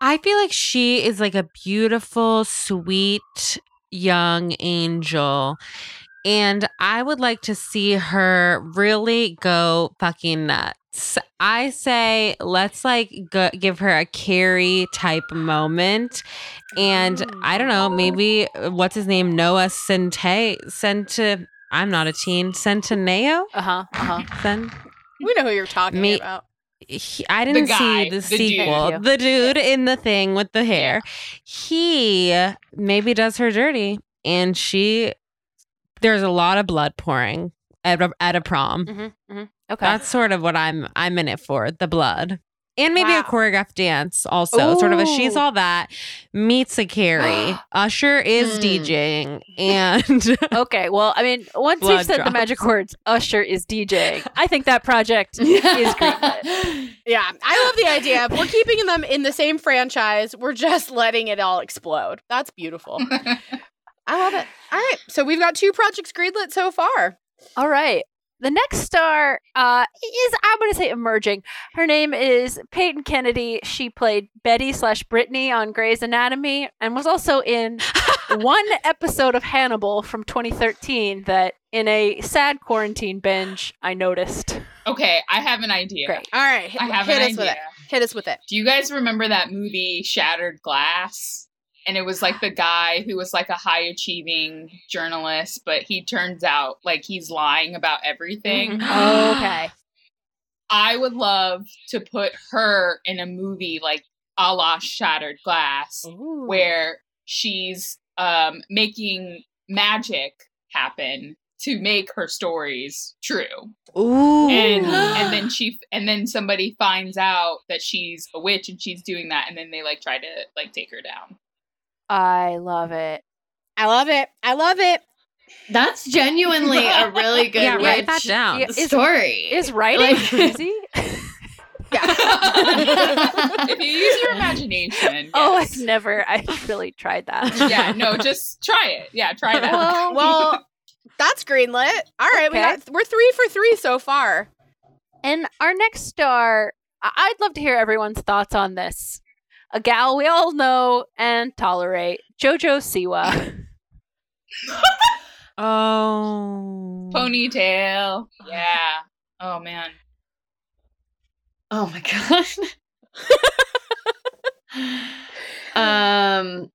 I feel like she is like a beautiful, sweet young angel. And I would like to see her really go fucking nuts. I say let's like go, give her a Carrie type moment. And I don't know, maybe uh, what's his name? Noah Sente Sente I'm not a teen. Centineo? Uh-huh. Uh-huh. Sen- We know who you're talking Me- about. he, I didn't guy, see the the, sequel. Thank The dude in the thing with the hair. He maybe does her dirty, and she. There's a lot of blood pouring at a, at a prom. Mm-hmm, mm-hmm. Okay. That's sort of what I'm I'm in it for. The blood. And maybe a choreographed dance also. Sort of a she's all that meets a Carrie. Usher is Hmm. DJing and okay. Well, I mean, once Blood we've said the magic words, Usher is DJing. I think that project is greenlit. Yeah, I love the idea of we're keeping them in the same franchise. We're just letting it all explode. That's beautiful. I love it. All right, so we've got two projects greenlit so far. All right. The next star uh, is, I'm going to say, emerging. Her name is Peyton Kennedy. She played Betty slash Brittany on Grey's Anatomy and was also in one episode of Hannibal from 2013 that, in a sad quarantine binge, I noticed. Okay, I have an idea. Great. All right, hit, I have hit an us idea. with it. Hit us with it. Do you guys remember that movie Shattered Glass? And it was like the guy who was like a high achieving journalist, but he turns out like he's lying about everything. Mhm. Okay. I would love to put her in a movie like a la Shattered Glass, where she's um, making magic happen to make her stories true. Ooh. And and then she and then somebody finds out that she's a witch and she's doing that, and then they like try to like take her down. I love it. I love it. I love it. That's genuinely a really good Yeah, write that witch down. Yeah, is- story. Is writing Like- easy? if you use your imagination. Oh, yes. I've never. I really tried that. yeah, no, just try it. Yeah, try that. Well, Well, that's greenlit. All right, we got, we're three for three so far. And our next star, I'd love to hear everyone's thoughts on this. A gal we all know and tolerate, JoJo Siwa. Oh. Ponytail. Yeah. Oh man. Oh my god. um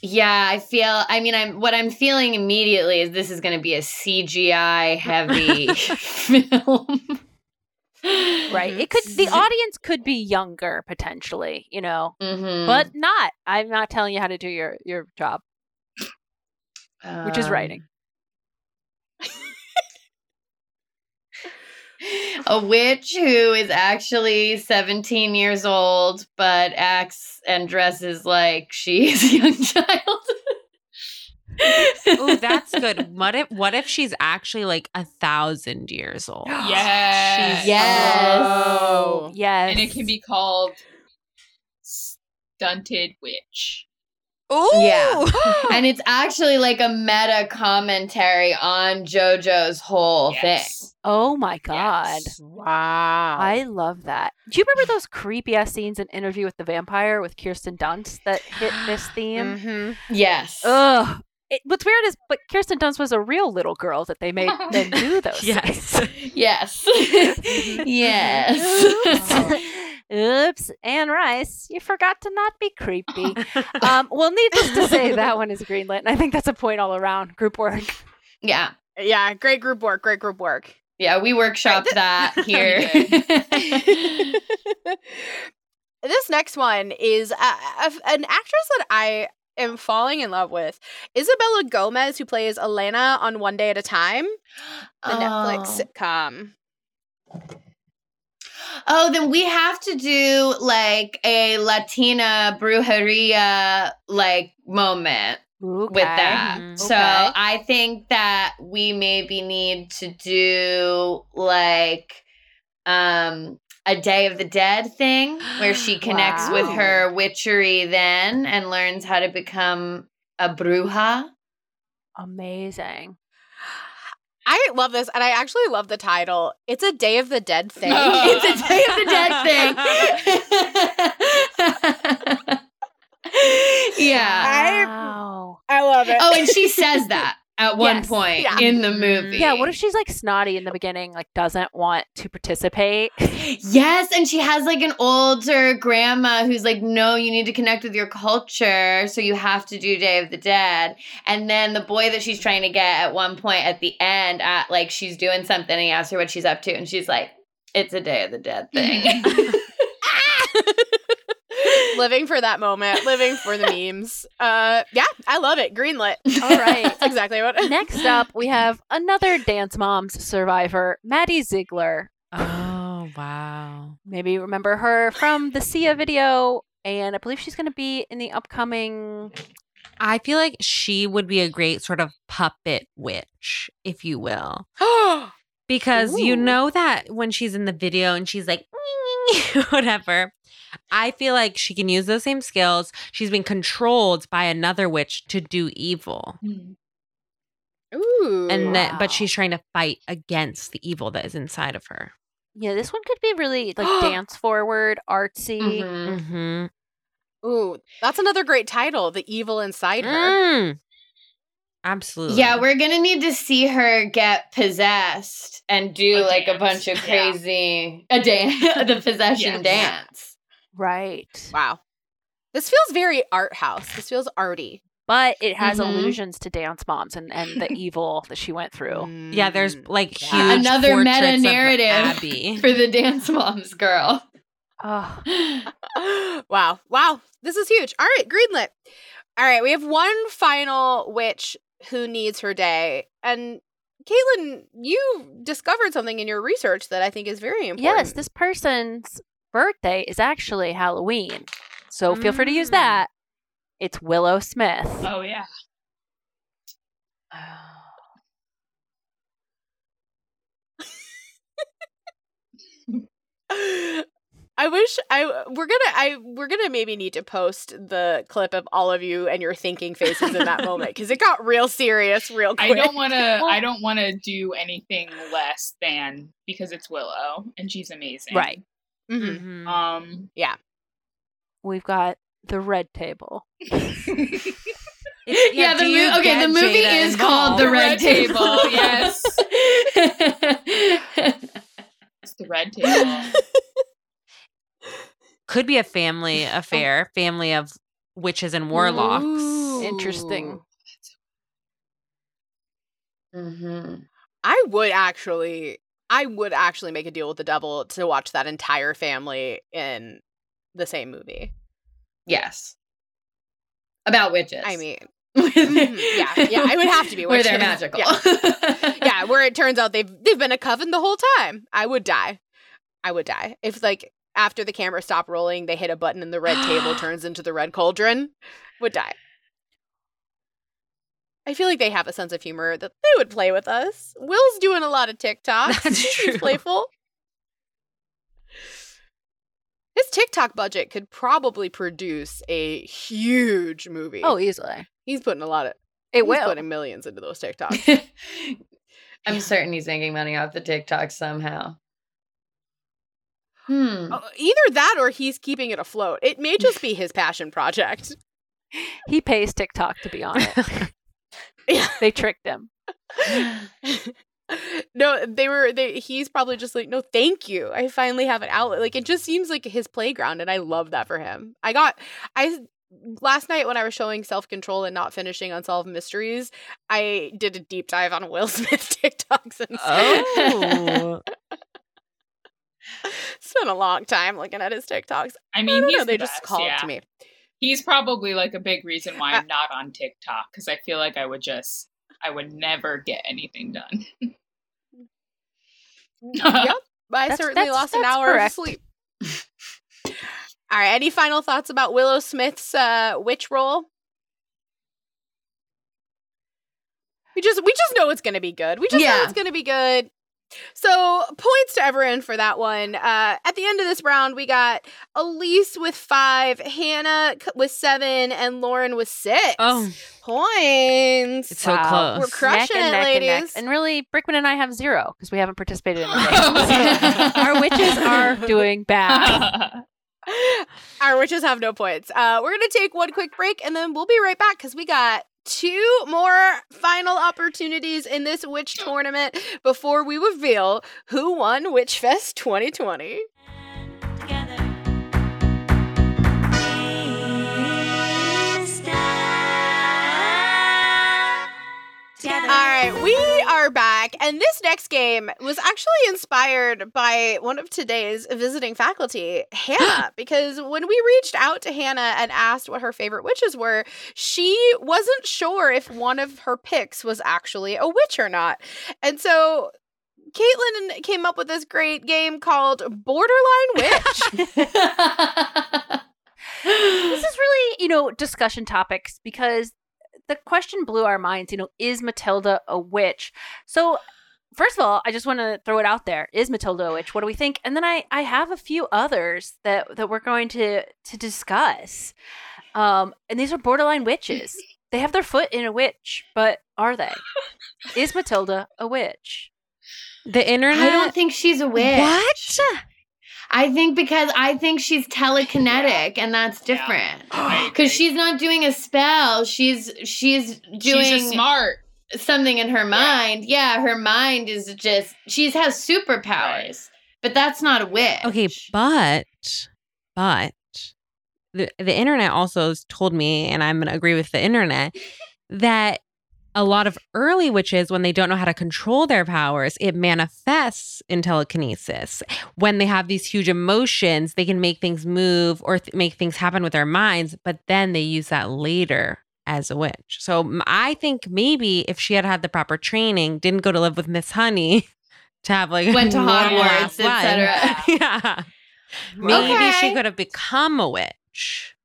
yeah, I feel I mean I'm what I'm feeling immediately is this is going to be a CGI heavy film. Right. It could the audience could be younger potentially, you know, Mhm. but not. I'm not telling you how to do your your job, which is Um, writing. a witch who is actually 17 years old but acts and dresses like she's a young child. Oh, that's good. What if what if she's actually like a thousand years old? Yes. She's- Oh. Yes. And it can be called Stunted Witch. Oh Yeah. and it's actually like a meta commentary on JoJo's whole thing. Oh my god. Wow. I love that. Do you remember those creepy ass scenes in Interview with the Vampire with Kirsten Dunst that hit this theme? Mm-hmm. Yes. Ugh. It, what's weird is, but Kirsten Dunst was a real little girl that they made them do those. Yes. Yes. yes. Oops, Anne Rice, you forgot to not be creepy. um, well, needless to say, that one is greenlit, and I think that's a point all around. Group work. yeah. Yeah, great group work. Great group work. Yeah, we workshopped that here. this next one is a, a, an actress that I am falling in love with. Isabella Gomez, who plays Elena on One Day at a Time, the Netflix Oh. sitcom. Oh, then we have to do like a Latina brujeria like moment with that. Mhm. So Okay. I think that we maybe need to do like um a Day of the Dead thing where she connects with her witchery then and learns how to become a bruja. Amazing. I love this, and I actually love the title. It's a Day of the Dead thing. it's a Day of the Dead thing. yeah. Wow. I love it. Oh, and she says that at one Yes. point Yeah. in the mm-hmm. movie. Yeah, what if she's like snotty in the beginning, like doesn't want to participate? Yes, and she has like an older grandma who's like, no, you need to connect with your culture, so you have to do Day of the Dead. And then the boy that she's trying to get at one point at the end, at like she's doing something, and he asks her what she's up to, and she's like, it's a Day of the Dead thing. Mm-hmm. living for that moment, living for the memes. Uh, yeah, I love it. Greenlit. All right. That's exactly what. Next up, we have another Dance Moms survivor, Maddie Ziegler. Oh wow. Maybe you remember her from the Sia video, and I believe she's going to be in the upcoming. I feel like she would be a great sort of puppet witch, if you will. Because you know that when she's in the video and she's like, whatever. I feel like she can use those same skills. She's been controlled by another witch to do evil. Ooh. And that but she's trying to fight against the evil that is inside of her. Yeah, this one could be really like dance forward, artsy. Mhm. Mm-hmm. Ooh, that's another great title. The evil inside her. Mm. Absolutely. yeah, we're gonna need to see her get possessed and do A like a bunch of Yeah. crazy a dance, the possession Yes. dance. Right. Wow. This feels very art house. This feels arty. But it has Mhm. allusions to Dance Moms and, and the evil that she went through. Yeah, there's like Yeah. huge Another meta narrative for the dance moms girl. Oh, wow. Wow. This is huge. All right, greenlit. All right, we have one final witch who needs her day. And Caitlin, you discovered something in your research that I think is very important. yes, this person's birthday is actually Halloween. So feel free to use Mm. that. It's Willow Smith. Oh yeah. I wish I we're gonna I we're gonna maybe need to post the clip of all of you and your thinking faces in that moment because it got real serious real quick. I don't want to. I don't want to do anything less than because it's Willow and she's amazing. Right. Mhm. Mhm. Um. Yeah. We've got the red table. It's- Yeah, the do you mo- okay, the movie Jada is called? The Red, Red Table. Table, yes. It's the red table. Could be a family affair, family of witches and warlocks. Interesting. hmm I would actually I would actually make a deal with the devil to watch that entire family in the same movie. Yes. About witches. I mean, mhm, yeah, yeah, it would have to be where they're magical. Yeah. yeah, where it turns out they've they've been a coven the whole time. I would die. I would die if like after the camera stopped rolling, they hit a button and the red table turns into the red cauldron. Would die. I feel like they have a sense of humor that they would play with us. Will's doing a lot of TikTok. That's true. He's playful. His TikTok budget could probably produce a huge movie. Oh, easily. He's putting a lot of It he's will. putting millions into those TikToks. I'm certain he's making money off the TikTok somehow. Hmm. Uh, Either that or he's keeping it afloat. It may just be his passion project. He pays TikTok to be on it. They tricked him. no, they were they he's probably just like, "No, thank you. I finally have an outlet." Like it just seems like his playground and I love that for him. I got I last night when I was showing self-control and not finishing unsolved mysteries, I did a deep dive on Will Smith TikToks and Oh. spent a long time looking at his TikToks. I mean, don't he's know, they the just best, called yeah. to me. He's probably like a big reason why Uh, I'm not on TikTok because I feel like I would just, I would never get anything done. yep. I That's- certainly that's- lost an hour correct. of sleep. All right. Any final thoughts about Willow Smith's uh, witch role? We just we just know it's gonna be good. We just know it's gonna be good. So points to everyone for that one. Uh, at the end of this round, we got Elise with five, Hannah with seven, and Lauren with six. Oh. points! It's so close. We're crushing neck and it, neck and neck. ladies. And really, Brickman and I have zero because we haven't participated in the game. Our witches are doing bad. Our witches have no points. Uh, we're gonna take one quick break and then we'll be right back because we got two more final opportunities in this witch tournament before we reveal who won Witch Fest 2020. Back, and this next game was actually inspired by one of today's visiting faculty, Hannah, because when we reached out to Hannah and asked what her favorite witches were, she wasn't sure if one of her picks was actually a witch or not. And so Caitlin came up with this great game called Borderline Witch. this is really, you know, discussion topics because the question blew our minds. You know, is Matilda a witch? So, first of all, I just want to throw it out there: is Matilda a witch? What do we think? And then I I have a few others that that we're going to to discuss. Um, and these are borderline witches. They have their foot in a witch, but are they? Is Matilda a witch? The internet. I don't think she's a witch. What? I think because I think she's telekinetic and that's different. Because she's not doing a spell. She's she's doing She's just smart. something in her mind. Yeah, her mind is just she has superpowers. But that's not a witch. Okay, but but the the internet also has told me, and I'm gonna agree with the internet, that a lot of early witches, when they don't know how to control their powers, it manifests in telekinesis. When they have these huge emotions, they can make things move or th- make things happen with their minds, but then they use that later as a witch. So I think maybe if she had had the proper training, didn't go to live with Miss Honey to have like Went to Hogwarts, etc. yeah. Maybe she could have become a witch.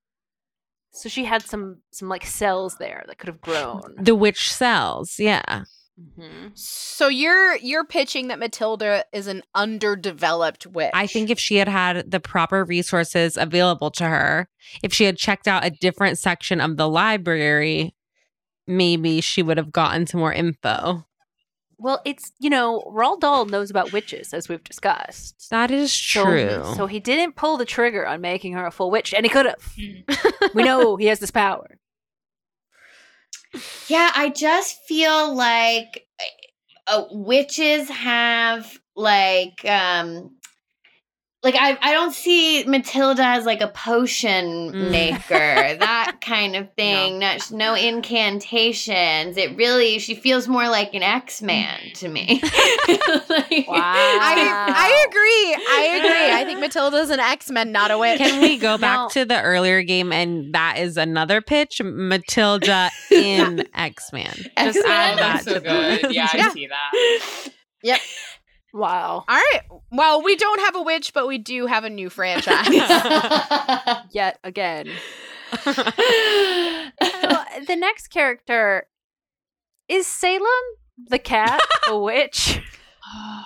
So she had some some like cells there that could have grown. The witch cells, yeah. Mm-hmm. So you're you're pitching that Matilda is an underdeveloped witch. I think if she had had the proper resources available to her, if she had checked out a different section of the library, maybe she would have gotten some more info. Well, it's you know, Roald Dahl knows about witches as we've discussed. That is So- true. So, he didn't pull the trigger on making her a full witch, and he could have. we know he has this power. Yeah, I just feel like uh, witches have like um like I I don't see Matilda as like a potion Mm. maker, that kind of thing. No. no incantations. It really she feels more like an X-Man to me. Like- I I agree. I agree. I think Matilda's an X-Men, not a witch. Can we go back No. to the earlier game and that is another pitch? Matilda in X Men. Just add that so to good. the Yeah, I see that. Yep. Wow. All right. Well, we don't have a witch, but we do have a new franchise. Yet again. so the next character Is Salem the cat a witch?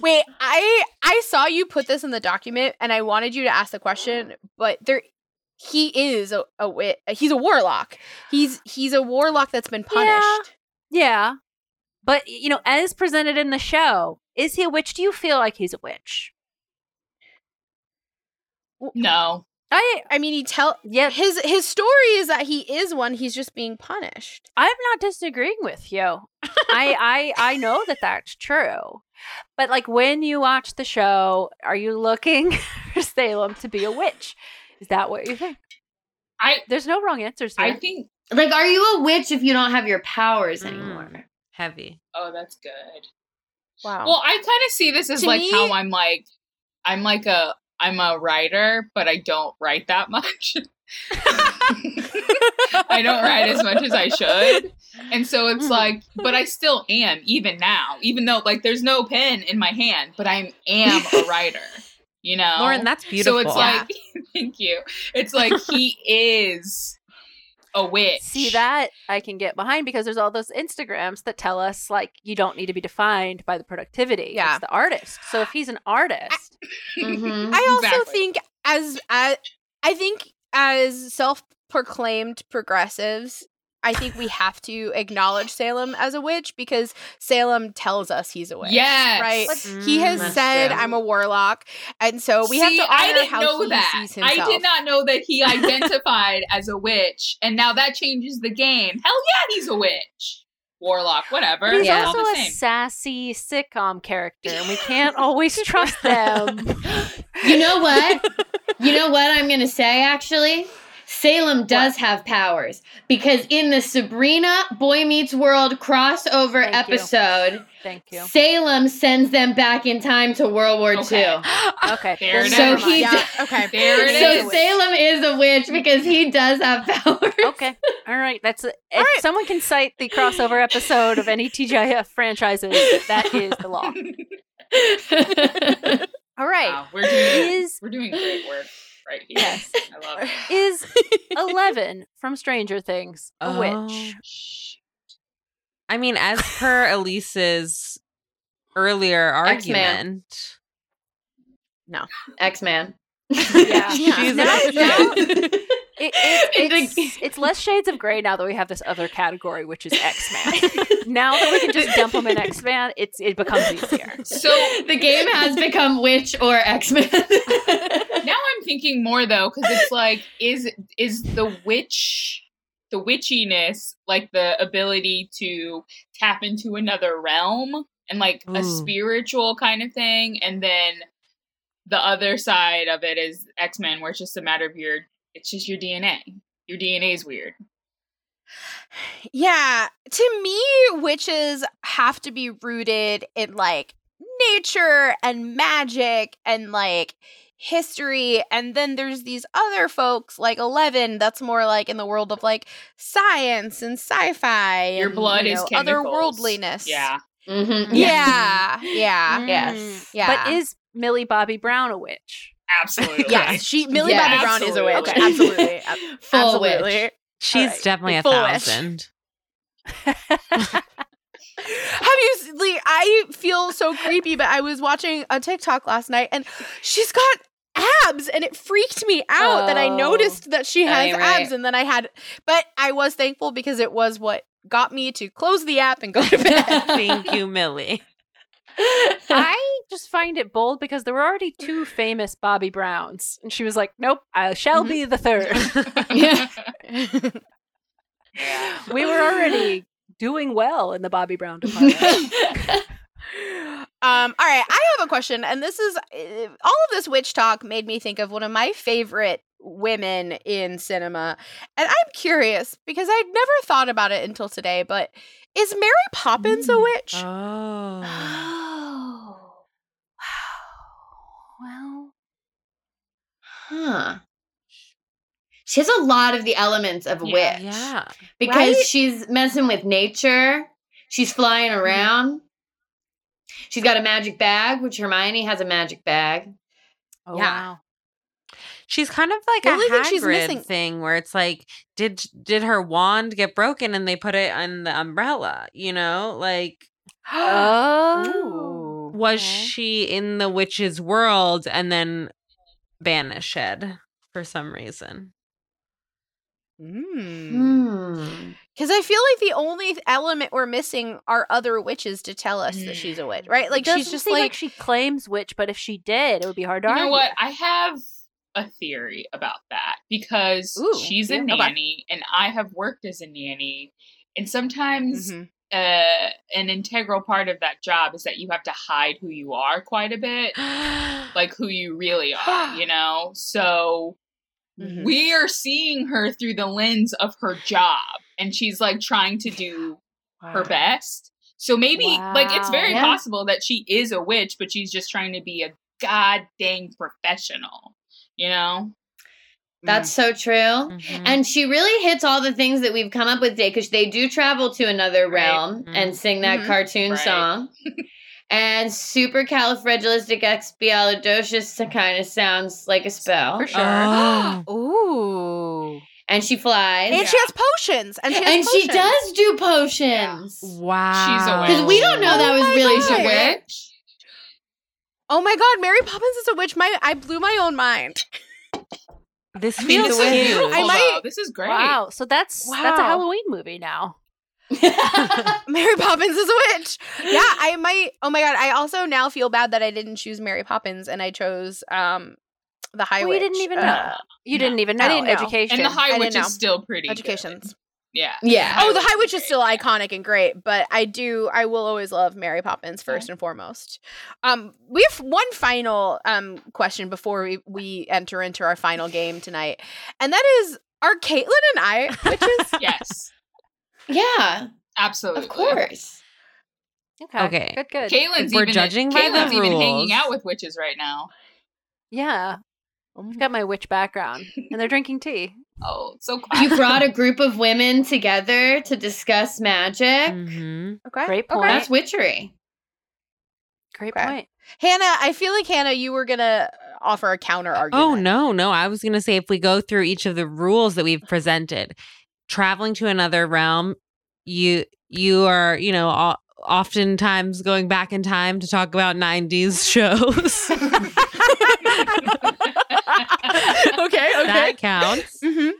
Wait, I I saw you put this in the document, and I wanted you to ask the question, but there, he is a, a wit. He's a warlock. He's he's a warlock that's been punished. Yeah. But you know, as presented in the show, is he a witch? Do you feel like he's a witch? No. I I mean, he tell yeah. His his story is that he is one. He's just being punished. I'm not disagreeing with you. I I I know that that's true. But like when you watch the show, are you looking for Salem to be a witch? Is that what you think? I There's no wrong answers here. I think Like, are you a witch if you don't have your powers mm. anymore? Heavy. Oh, that's good. Wow. Well, I kind of see this as To like me- how I'm like I'm like a I'm a writer, but I don't write that much. I don't write as much as I should. And so it's mm-hmm. like, but I still am even now, even though like there's no pen in my hand, but I am a writer. You know, Lauren, that's beautiful. So it's like, thank you. It's like he is a witch. See that I can get behind because there's all those Instagrams that tell us like you don't need to be defined by the productivity. Yeah. It's the artist. So if he's an artist, Mm-hmm. I also Exactly. think as as I think as self-proclaimed progressives, I think we have to acknowledge Salem as a witch because Salem tells us he's a witch. Yes. right. he has mm, said, true. "I'm a warlock," and so we have to honor I didn't how know he that. sees himself. I did not know that he identified as a witch, and now that changes the game. Hell yeah, he's a witch, warlock, whatever. but he's Yeah. also the a same. sassy sitcom character, and we can't always trust them. You know what? you know what I'm going to say actually? Salem does have powers because in the Sabrina Boy Meets World crossover Thank you. episode, Thank you. Salem sends them back in time to World War Okay. II. Okay. There then it So never is. mind. he Yeah. Okay. There it So is. Salem is a witch because he does have powers. Okay. All right. That's it. If someone can cite the crossover episode of any TGIF franchises, that is the law. All right. Wow, we're doing Is we're doing great work right here. Yes. I love it. is Eleven from Stranger Things a Oh. witch? I mean, as per Elise's earlier X-Man. argument, X Man. Yeah. she's Now- now- witch. It, it, it's, it's less shades of gray now that we have this other category, which is X Man. now that we can just dump them in X Man, it's it becomes easier. So the game has become witch or X Men. now I'm thinking more though, because it's like, is is the witch the witchiness like the ability to tap into another realm and like a mm. spiritual kind of thing, and then the other side of it is X Men, where it's just a matter of your it's just your DNA. Your DNA is weird. Yeah, to me, witches have to be rooted in like nature and magic and like history. And then there's these other folks like Eleven that's more like in the world of like science and sci fi. Your and, blood you is chemicals. otherworldliness. Yeah. mm-hmm. Yeah. Yeah. Yes. Yeah. But is Millie Bobby Brown a witch? Absolutely. Yes, she Millie Yeah, Bobby Brown is a witch. absolutely. Absolutely. Full absolutely. witch. she's Alright. definitely a Full thousand. Have you s- like I feel so creepy, but I was watching a TikTok last night and she's got abs and it freaked me out that I Oh. noticed that she has right. abs and then I had but I was thankful because it was what got me to close the app and go to bed. Thank you, Millie. I just find it bold because there were already two famous Bobby Browns, and she was like, "Nope, I shall be the third. yeah. we were already doing well in the Bobby Brown department. Um, all right, I have a question, and this is uh, all of this witch talk made me think of one of my favorite women in cinema, and I'm curious because I'd never thought about it until today. But is Mary Poppins a witch? Oh. Oh. Well, Huh. She has a lot of the elements of a Yeah. witch. Yeah. Because Right? she's messing with nature. She's flying mm-hmm. around. She's got a magic bag, which Hermione has a magic bag. oh Yeah. wow. She's kind of like The a thing she's Hagrid missing- thing where it's like, did did her wand get broken and they put it on the umbrella? You know, like oh. Was she in the witch's world and then banished for some reason? Hmm. Because I feel like the only element we're missing are other witches to tell us that she's a witch, right? Like Doesn't she's just seem like, she claims witch, but if she did, it would be hard to You know what? I have a theory about that because Ooh, she's yeah, a okay. nanny and I have worked as a nanny. And sometimes Mhm. Uh, an integral part of that job is that you have to hide who you are quite a bit, like who you really are, you know? So Mhm. we are seeing her through the lens of her job and she's like trying to do her best. So maybe like it's very Yeah. possible that she is a witch, but she's just trying to be a god dang professional. You know? That's Mm. so true. Mm-hmm. And she really hits all the things that we've come up with today because they do travel to another Right. realm and sing that Mhm. cartoon Right. song. and supercalifragilisticexpialidocious kind of sounds like a spell. For sure. Oh. ooh, And she flies. and she has potions, and she has and she does do potions. Wow. She's a witch. Because we don't know that Oh was really God. a witch. Oh my god, Mary Poppins is a witch. My I blew my own mind. This feels this is beautiful. I might- This is great. Wow. So that's that's a Halloween movie now. Mary Poppins is a witch. Yeah, I might. Oh my god, I also now feel bad that I didn't choose Mary Poppins and I chose um the High Well, Witch. you didn't even Uh, know. You didn't even know. I didn't know. Education. And the High didn't Witch is still pretty. good. Educations. Yeah. Yeah. Oh, the High Witch Witch is still iconic and great, but I do I will always love Mary Poppins first and foremost. Um we have one final um question before we, we enter into our final game tonight. And that is are Caitlin and I witches? Yes. Yeah, Absolutely. of course. okay. Okay. Good. Good. Caitlin's We're even judging by the Caitlin's even hanging out with witches right now. Yeah. I've got my witch background, and they're drinking tea. Oh, so You brought a group of women together to discuss magic. Mhm. Okay. Great okay. point. That's witchery. Great Okay. point. Hannah, I feel like Hannah, you were gonna offer a counter argument. Oh no, no. I was gonna say if we go through each of the rules that we've presented, traveling to another realm, you you are, you know, o- oftentimes going back in time to talk about 90s shows. okay, okay. that counts. mm-hmm.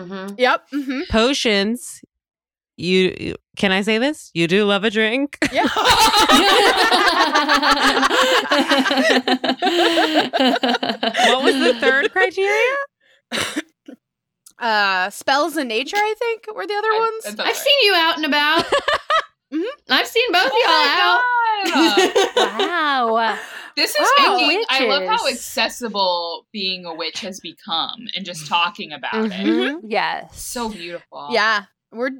Mm-hmm. Yep. Mm-hmm. Potions. You, you can I say this? You do love a drink. Yeah. what was the third criteria? uh spells in nature, I think, were the other ones. That's I've right. seen you out and about. Mhm. I've seen both Oh y'all my out. God. Wow. This is Wow. making. I love how accessible being a witch has become, and just talking about it. Mhm. Yes. So beautiful. Yeah. We're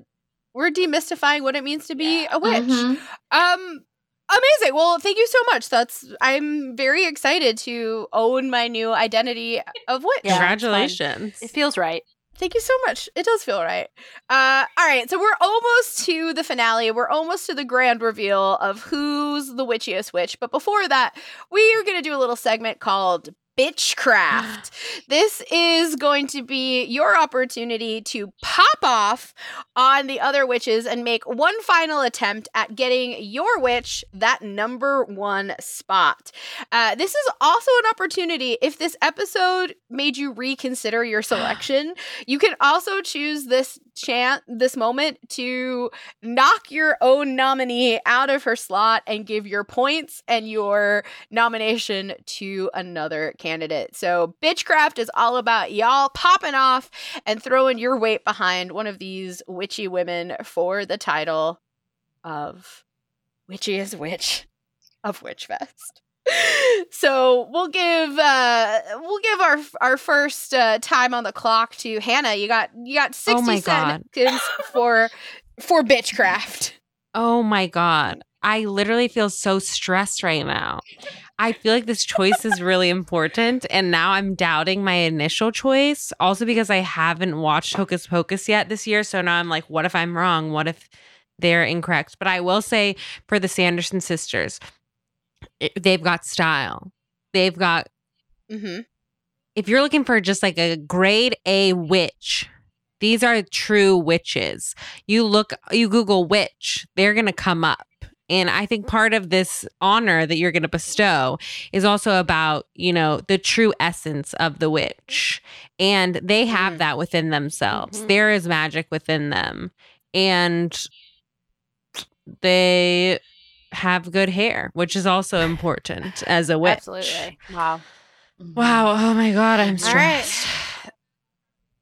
we're demystifying what it means to be Yeah. a witch. Mhm. Um amazing. Well, thank you so much. That's I'm very excited to own my new identity of witch. Yeah. Congratulations. It feels right. Thank you so much. It does feel right. Uh, all right, so we're almost to the finale. We're almost to the grand reveal of who's the witchiest witch. But before that, we are going to do a little segment called Bitchcraft. this is going to be your opportunity to pop off on the other witches and make one final attempt at getting your witch that number one spot. Uh, this is also an opportunity if this episode made you reconsider your selection you can also choose this chance this moment to knock your own nominee out of her slot and give your points and your nomination to another candidate. So Bitchcraft is all about y'all popping off and throwing your weight behind one of these witchy women for the title of Witchiest Witch of Witchfest. So we'll give uh we'll give our our first uh, time on the clock to Hannah. You got you got Oh sixty God. seconds for for bitchcraft. Oh my God. I literally feel so stressed right now. I feel like this choice is really important. And now I'm doubting my initial choice. Also, because I haven't watched Hocus Pocus yet this year. So now I'm like, what if I'm wrong? What if they're incorrect? But I will say for the Sanderson sisters, it- they've got style. They've got Mm-hmm. if you're looking for just like a grade A witch, these are true witches. You look, you Google witch, they're going to come up. And I think part of this honor that you're going to bestow is also about, you know, the true essence of the witch. And they have that within themselves. There is magic within them. And they have good hair, which is also important as a witch. Absolutely. Wow. Wow. Oh my God. I'm All right. stressed.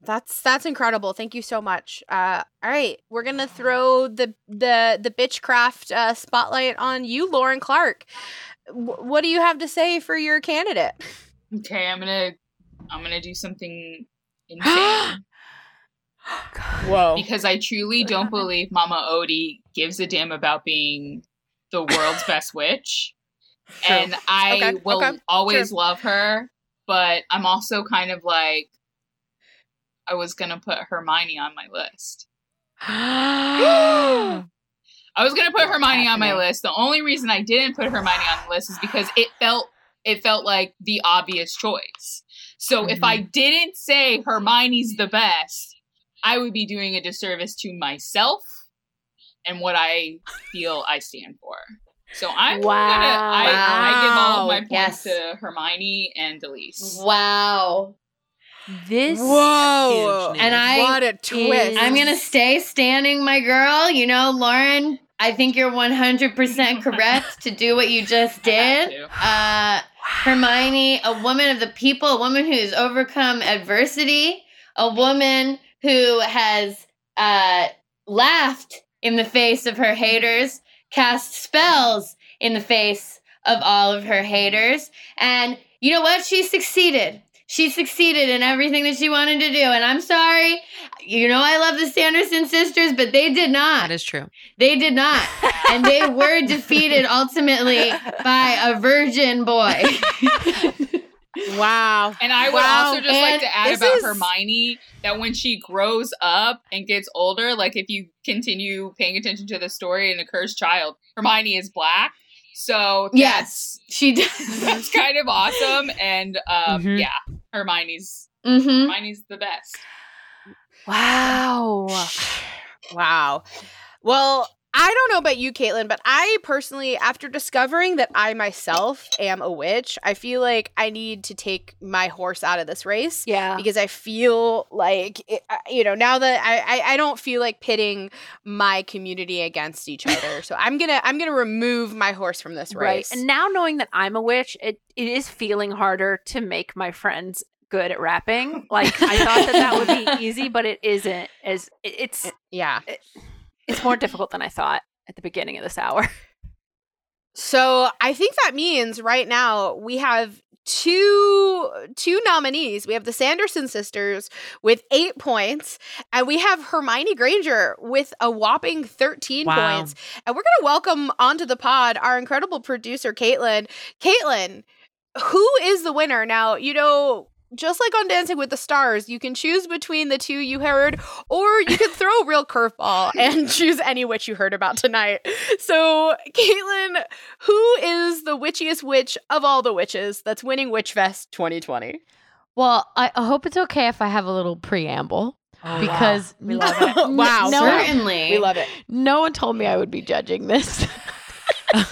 That's that's incredible. Thank you so much. Uh, all right, we're gonna throw the the the bitchcraft uh, spotlight on you, Lauren Clark. W- what do you have to say for your candidate? Okay, I'm gonna I'm gonna do something insane. Whoa. Because I truly don't believe Mama Odie gives a damn about being the world's best witch. True. And I Okay, will okay, always true. love her, but I'm also kind of like I was gonna put Hermione on my list. I was gonna put Hermione on my list. The only reason I didn't put Hermione on the list is because it felt it felt like the obvious choice. So if I mm-hmm. didn't say Hermione's the best, I would be doing a disservice to myself and what I feel I stand for. So I'm gonna I, I give all of my Wow. points Yes. to Hermione and Delise. Wow. This Whoa. And I What a twist. I'm gonna stay standing, my girl. You know, Lauren, I think you're 100% correct to do what you just did. Uh, Hermione, a woman of the people, a woman who's overcome adversity, a woman who has uh, laughed in the face of her haters, cast spells in the face of all of her haters. And you know what? She succeeded. She succeeded in everything that she wanted to do. And I'm sorry. You know, I love the Sanderson sisters, but they did not. That is true. They did not. and they were defeated ultimately by a virgin boy. wow. And I would Wow. also just like to add about is- Hermione that when she grows up and gets older, like if you continue paying attention to the story and a cursed child, Hermione is black. So Yes, she does. that's, that's kind of awesome. And um, Mhm. yeah, Hermione's Mhm. Hermione's the best. Wow. Wow. Well, I don't know about you, Caitlin, but I personally, after discovering that I myself am a witch, I feel like I need to take my horse out of this race. Yeah. Because I feel like, it, you know, now that I, I, I don't feel like pitting my community against each other. So I'm going to, I'm going to remove my horse from this Right. race. And now knowing that I'm a witch, it, it is feeling harder to make my friends good at rapping. Like I thought that that would be easy, but it isn't. As it, it's yeah. It's more difficult than I thought at the beginning of this hour. So I think that means right now we have two two nominees. We have the Sanderson sisters with eight points, and we have Hermione Granger with a whopping 13 Wow. points. And we're gonna welcome onto the pod our incredible producer, Caitlin. Caitlin, who is the winner? Now, you know. Just like on Dancing with the Stars, you can choose between the two you heard, or you can throw a real curveball and choose any witch you heard about tonight. So, Caitlin, who is the witchiest witch of all the witches that's winning Witchfest 2020? Well, I, I hope it's okay if I have a little preamble. Oh, because wow. We love it. Wow, no, certainly. We love it. No one told me I would be judging this.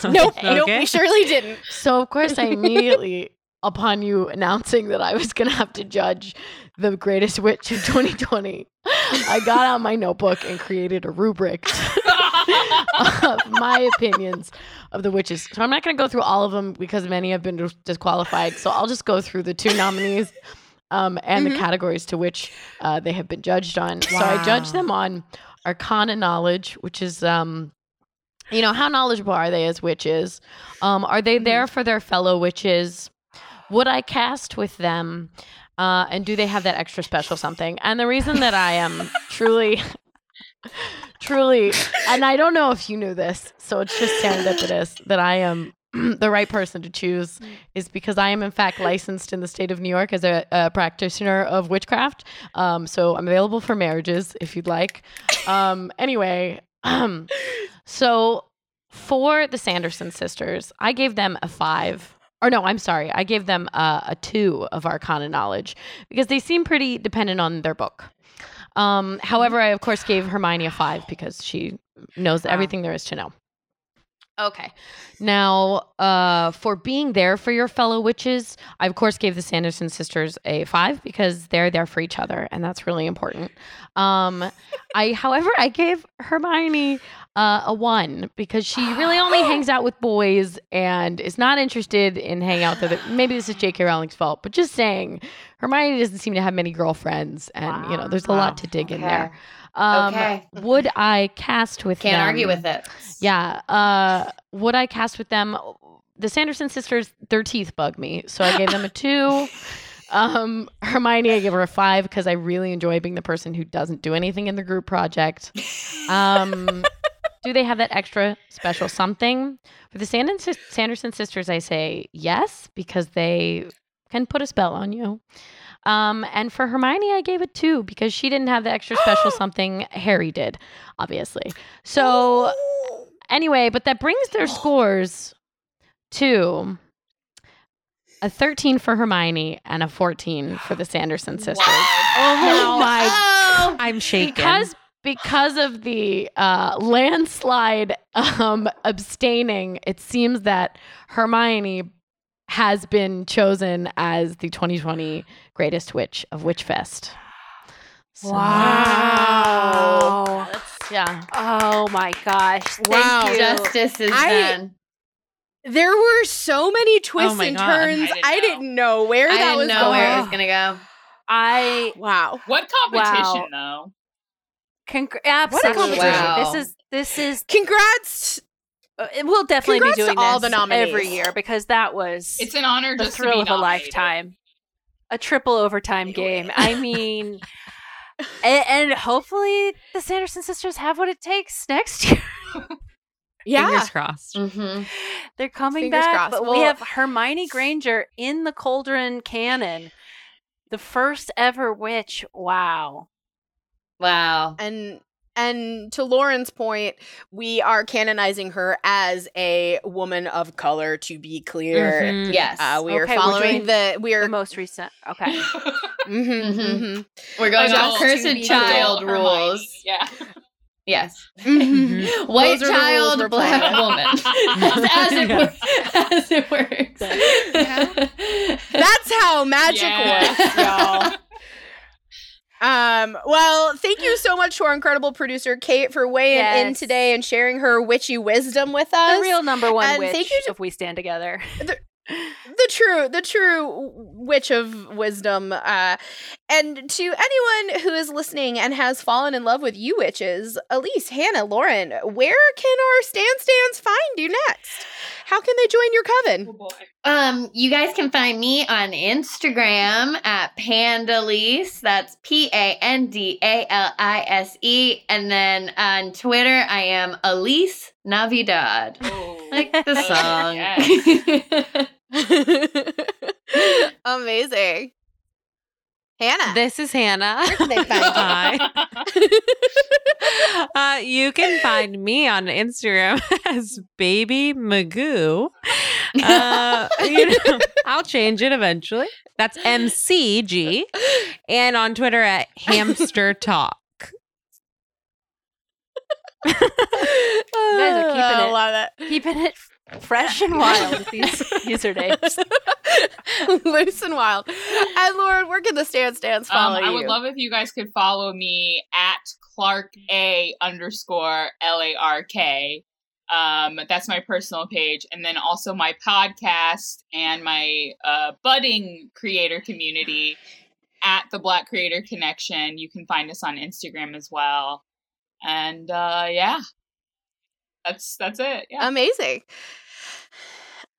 Nope, nope, we surely didn't. So of course I immediately, upon you announcing that I was gonna have to judge the greatest witch of 2020, I got out my notebook and created a rubric of my opinions of the witches. So I'm not gonna go through all of them because many have been disqualified. So I'll just go through the two nominees. Um, and Mhm. the categories to which uh, they have been judged on. So I judge them on arcana knowledge, which is um, you know, how knowledgeable are they as witches? Um, are they there for their fellow witches? Would I cast with them? Uh, and do they have that extra special something? And the reason that I am truly, truly, and I don't know if you knew this, so it's just serendipitous that I am the right person to choose is because I am in fact licensed in the state of New York as a, a practitioner of witchcraft. Um, so I'm available for marriages if you'd like. Um, anyway, um, so for the Sanderson sisters, I gave them a five or no, I'm sorry. I gave them uh, a two of Arcana knowledge because they seem pretty dependent on their book. Um, however, I of course gave Hermione a five because she knows everything there is to know. Okay. Now, uh, for being there for your fellow witches, I of course gave the Sanderson sisters a five because they're there for each other, and that's really important. Um, I, however, I gave Hermione uh, a one because she really only hangs out with boys and is not interested in hanging out with other. Maybe this is J.K. Rowling's fault, but just saying, Hermione doesn't seem to have many girlfriends, and you know, there's a lot to dig in there. Um, Okay. Would I cast with them? Can't them? argue with it. Yeah. Uh, would I cast with them? The Sanderson sisters, their teeth bug me, so I gave them a two. Um, Hermione, I gave her a five because I really enjoy being the person who doesn't do anything in the group project. Um, do they have that extra special something? For the Sanderson sisters, I say yes because they can put a spell on you. Um, and for Hermione, I gave it two because she didn't have the extra special something Harry did, obviously. So, anyway, but that brings their scores to a 13 for Hermione and a 14 for the Sanderson sisters. Oh my! I'm shaking Because because of the uh, landslide um, abstaining, it seems that Hermione has been chosen as the 2020 greatest witch of Witchfest. So- Wow. That's- yeah. Oh my gosh. Thank Wow. you. Justice is I- done. There were so many twists oh my and God. turns. I didn't know, where I that didn't was know going. where it was gonna go. I Wow. What competition though? Congr- What a competition. Wow. This is this is Congrats. Uh, we'll definitely Congrats be doing all this the nominees. every year because that was It's an honor the just to thrill be of a lifetime. A triple overtime game. I mean, and, and hopefully the Sanderson sisters have what it takes next year. Yeah. Fingers crossed. Mm-hmm. They're coming Fingers back, crossed. but we have Hermione Granger in the Cauldron canon, the first ever witch. Wow. Wow. And and to Lauren's point, we are canonizing her as a woman of color. To be clear, Mhm. Yes. uh, we are Okay, we're following the we The are most recent. Okay. mhm, Mhm. mhm. We're going Just off cursed be child Hermione. rules. Yeah. Yes. Mhm. White Those are the rules child, black playing. woman. as, it, wo- as it works. That's how magic Yeah. works, y'all. Um, well, thank you so much to our incredible producer Kate for weighing in today and sharing her witchy wisdom with us. the real number one And witch thank you to- if we stand together. the true the true witch of wisdom uh and to anyone who is listening and has fallen in love with you witches elise hannah lauren where can our stan stans find you next how can they join your coven Oh boy. Um, you guys can find me on Instagram at Pandalise. That's P A N D A L I S E. And then on Twitter, I am Elise Navidad. Oh. Like the song. Yes. amazing hannah This is Hannah. where can they find you Hi. uh, you can find me on Instagram as Baby Magoo. Uh, you know, I'll change it eventually. That's MCG. And on Twitter at Hamster Talk. You guys are keeping I it- love it Keeping it fresh and wild with these usernames. loose and wild and lauren where can the stan stans Um, follow I you would love if you guys could follow me at Clark A underscore L A R K. Um, that's my personal page, and then also my podcast and my uh, budding creator community at the Black Creator Connection. You can find us on Instagram as well, and uh, yeah, that's that's it. Yeah. Amazing.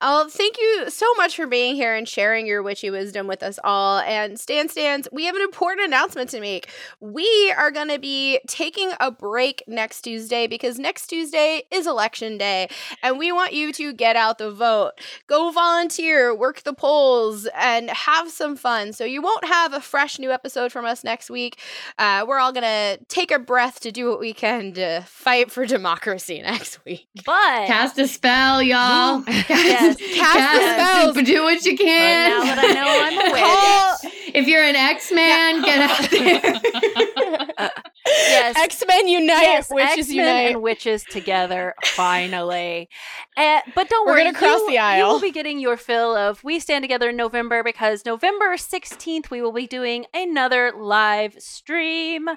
Oh, thank you so much for being here and sharing your witchy wisdom with us all. And Stan Stans, we have an important announcement to make. We are going to be taking a break next Tuesday because next Tuesday is election day and we want you to get out the vote. Go volunteer, work the polls, and have some fun. So you won't have a fresh new episode from us next week. Uh, we're all going to take a breath to do what we can to fight for democracy next week. But Cast a spell, y'all. yes, Cast the spells. Do what you can. now that I know I'm a witch. Call If you're an X-Man, get out there. yes. X-Men Unite, yes, witches X-Men unite. and witches together, finally. Uh, but don't We're worry, gonna cross you, the You aisle. will be getting your fill of We Stand Together in November because November 16th we will be doing another live stream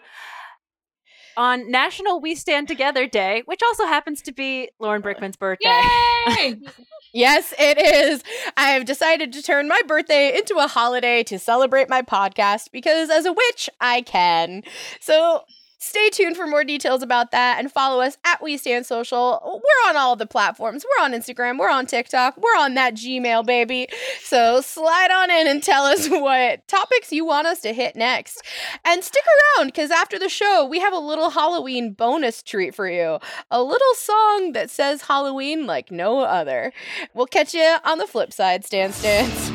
on National We Stand Together Day, which also happens to be Lauren Brickman's birthday. Yay! Yes, it is. I have decided to turn my birthday into a holiday to celebrate my podcast because as a witch, I can. So stay tuned for more details about that and follow us at We Stand Social. We're on all the platforms. We're on Instagram. We're on TikTok. We're on that Gmail, baby. So slide on in and tell us what topics you want us to hit next. And stick around because after the show, we have a little Halloween bonus treat for you. A little song that says Halloween like no other. We'll catch you on the flip side, Stan Stans.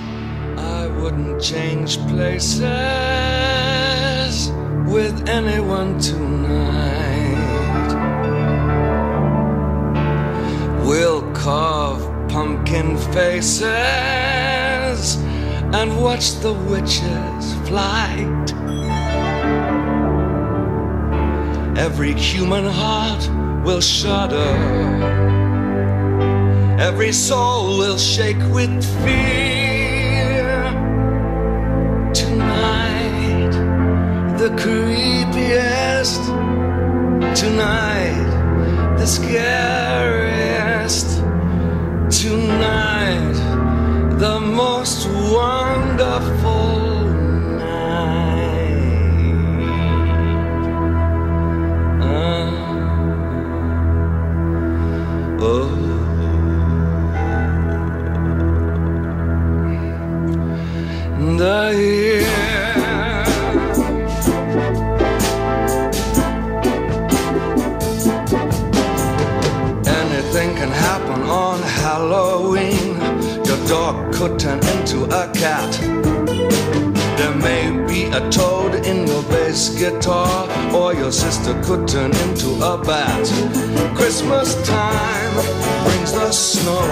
I wouldn't change places with anyone tonight. We'll carve pumpkin faces and watch the witches' flight. Every human heart will shudder. Every soul will shake with fear. The creepiest. Tonight, the scariest. Could turn into a cat. There may be a toad in your bass guitar, or your sister could turn into a bat. Christmas time brings the snow,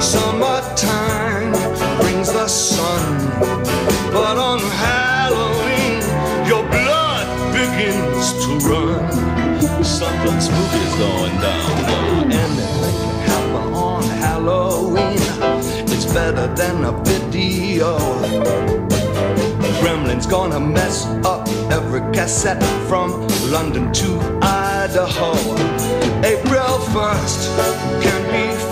summertime brings the sun. But on Halloween, your blood begins to run. Something spooky's going down. And anything can happen on Halloween. It's better than a video. Gremlin's gonna mess up every cassette from London to Idaho. April 1st can be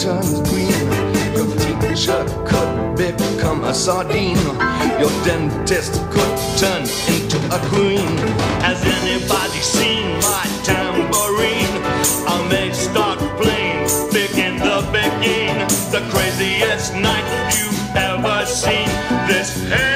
turns green. Your teacher could become a sardine. Your dentist could turn into a queen. Has anybody seen my tambourine? I may start playing big in the beginning. The craziest night you've ever seen. This.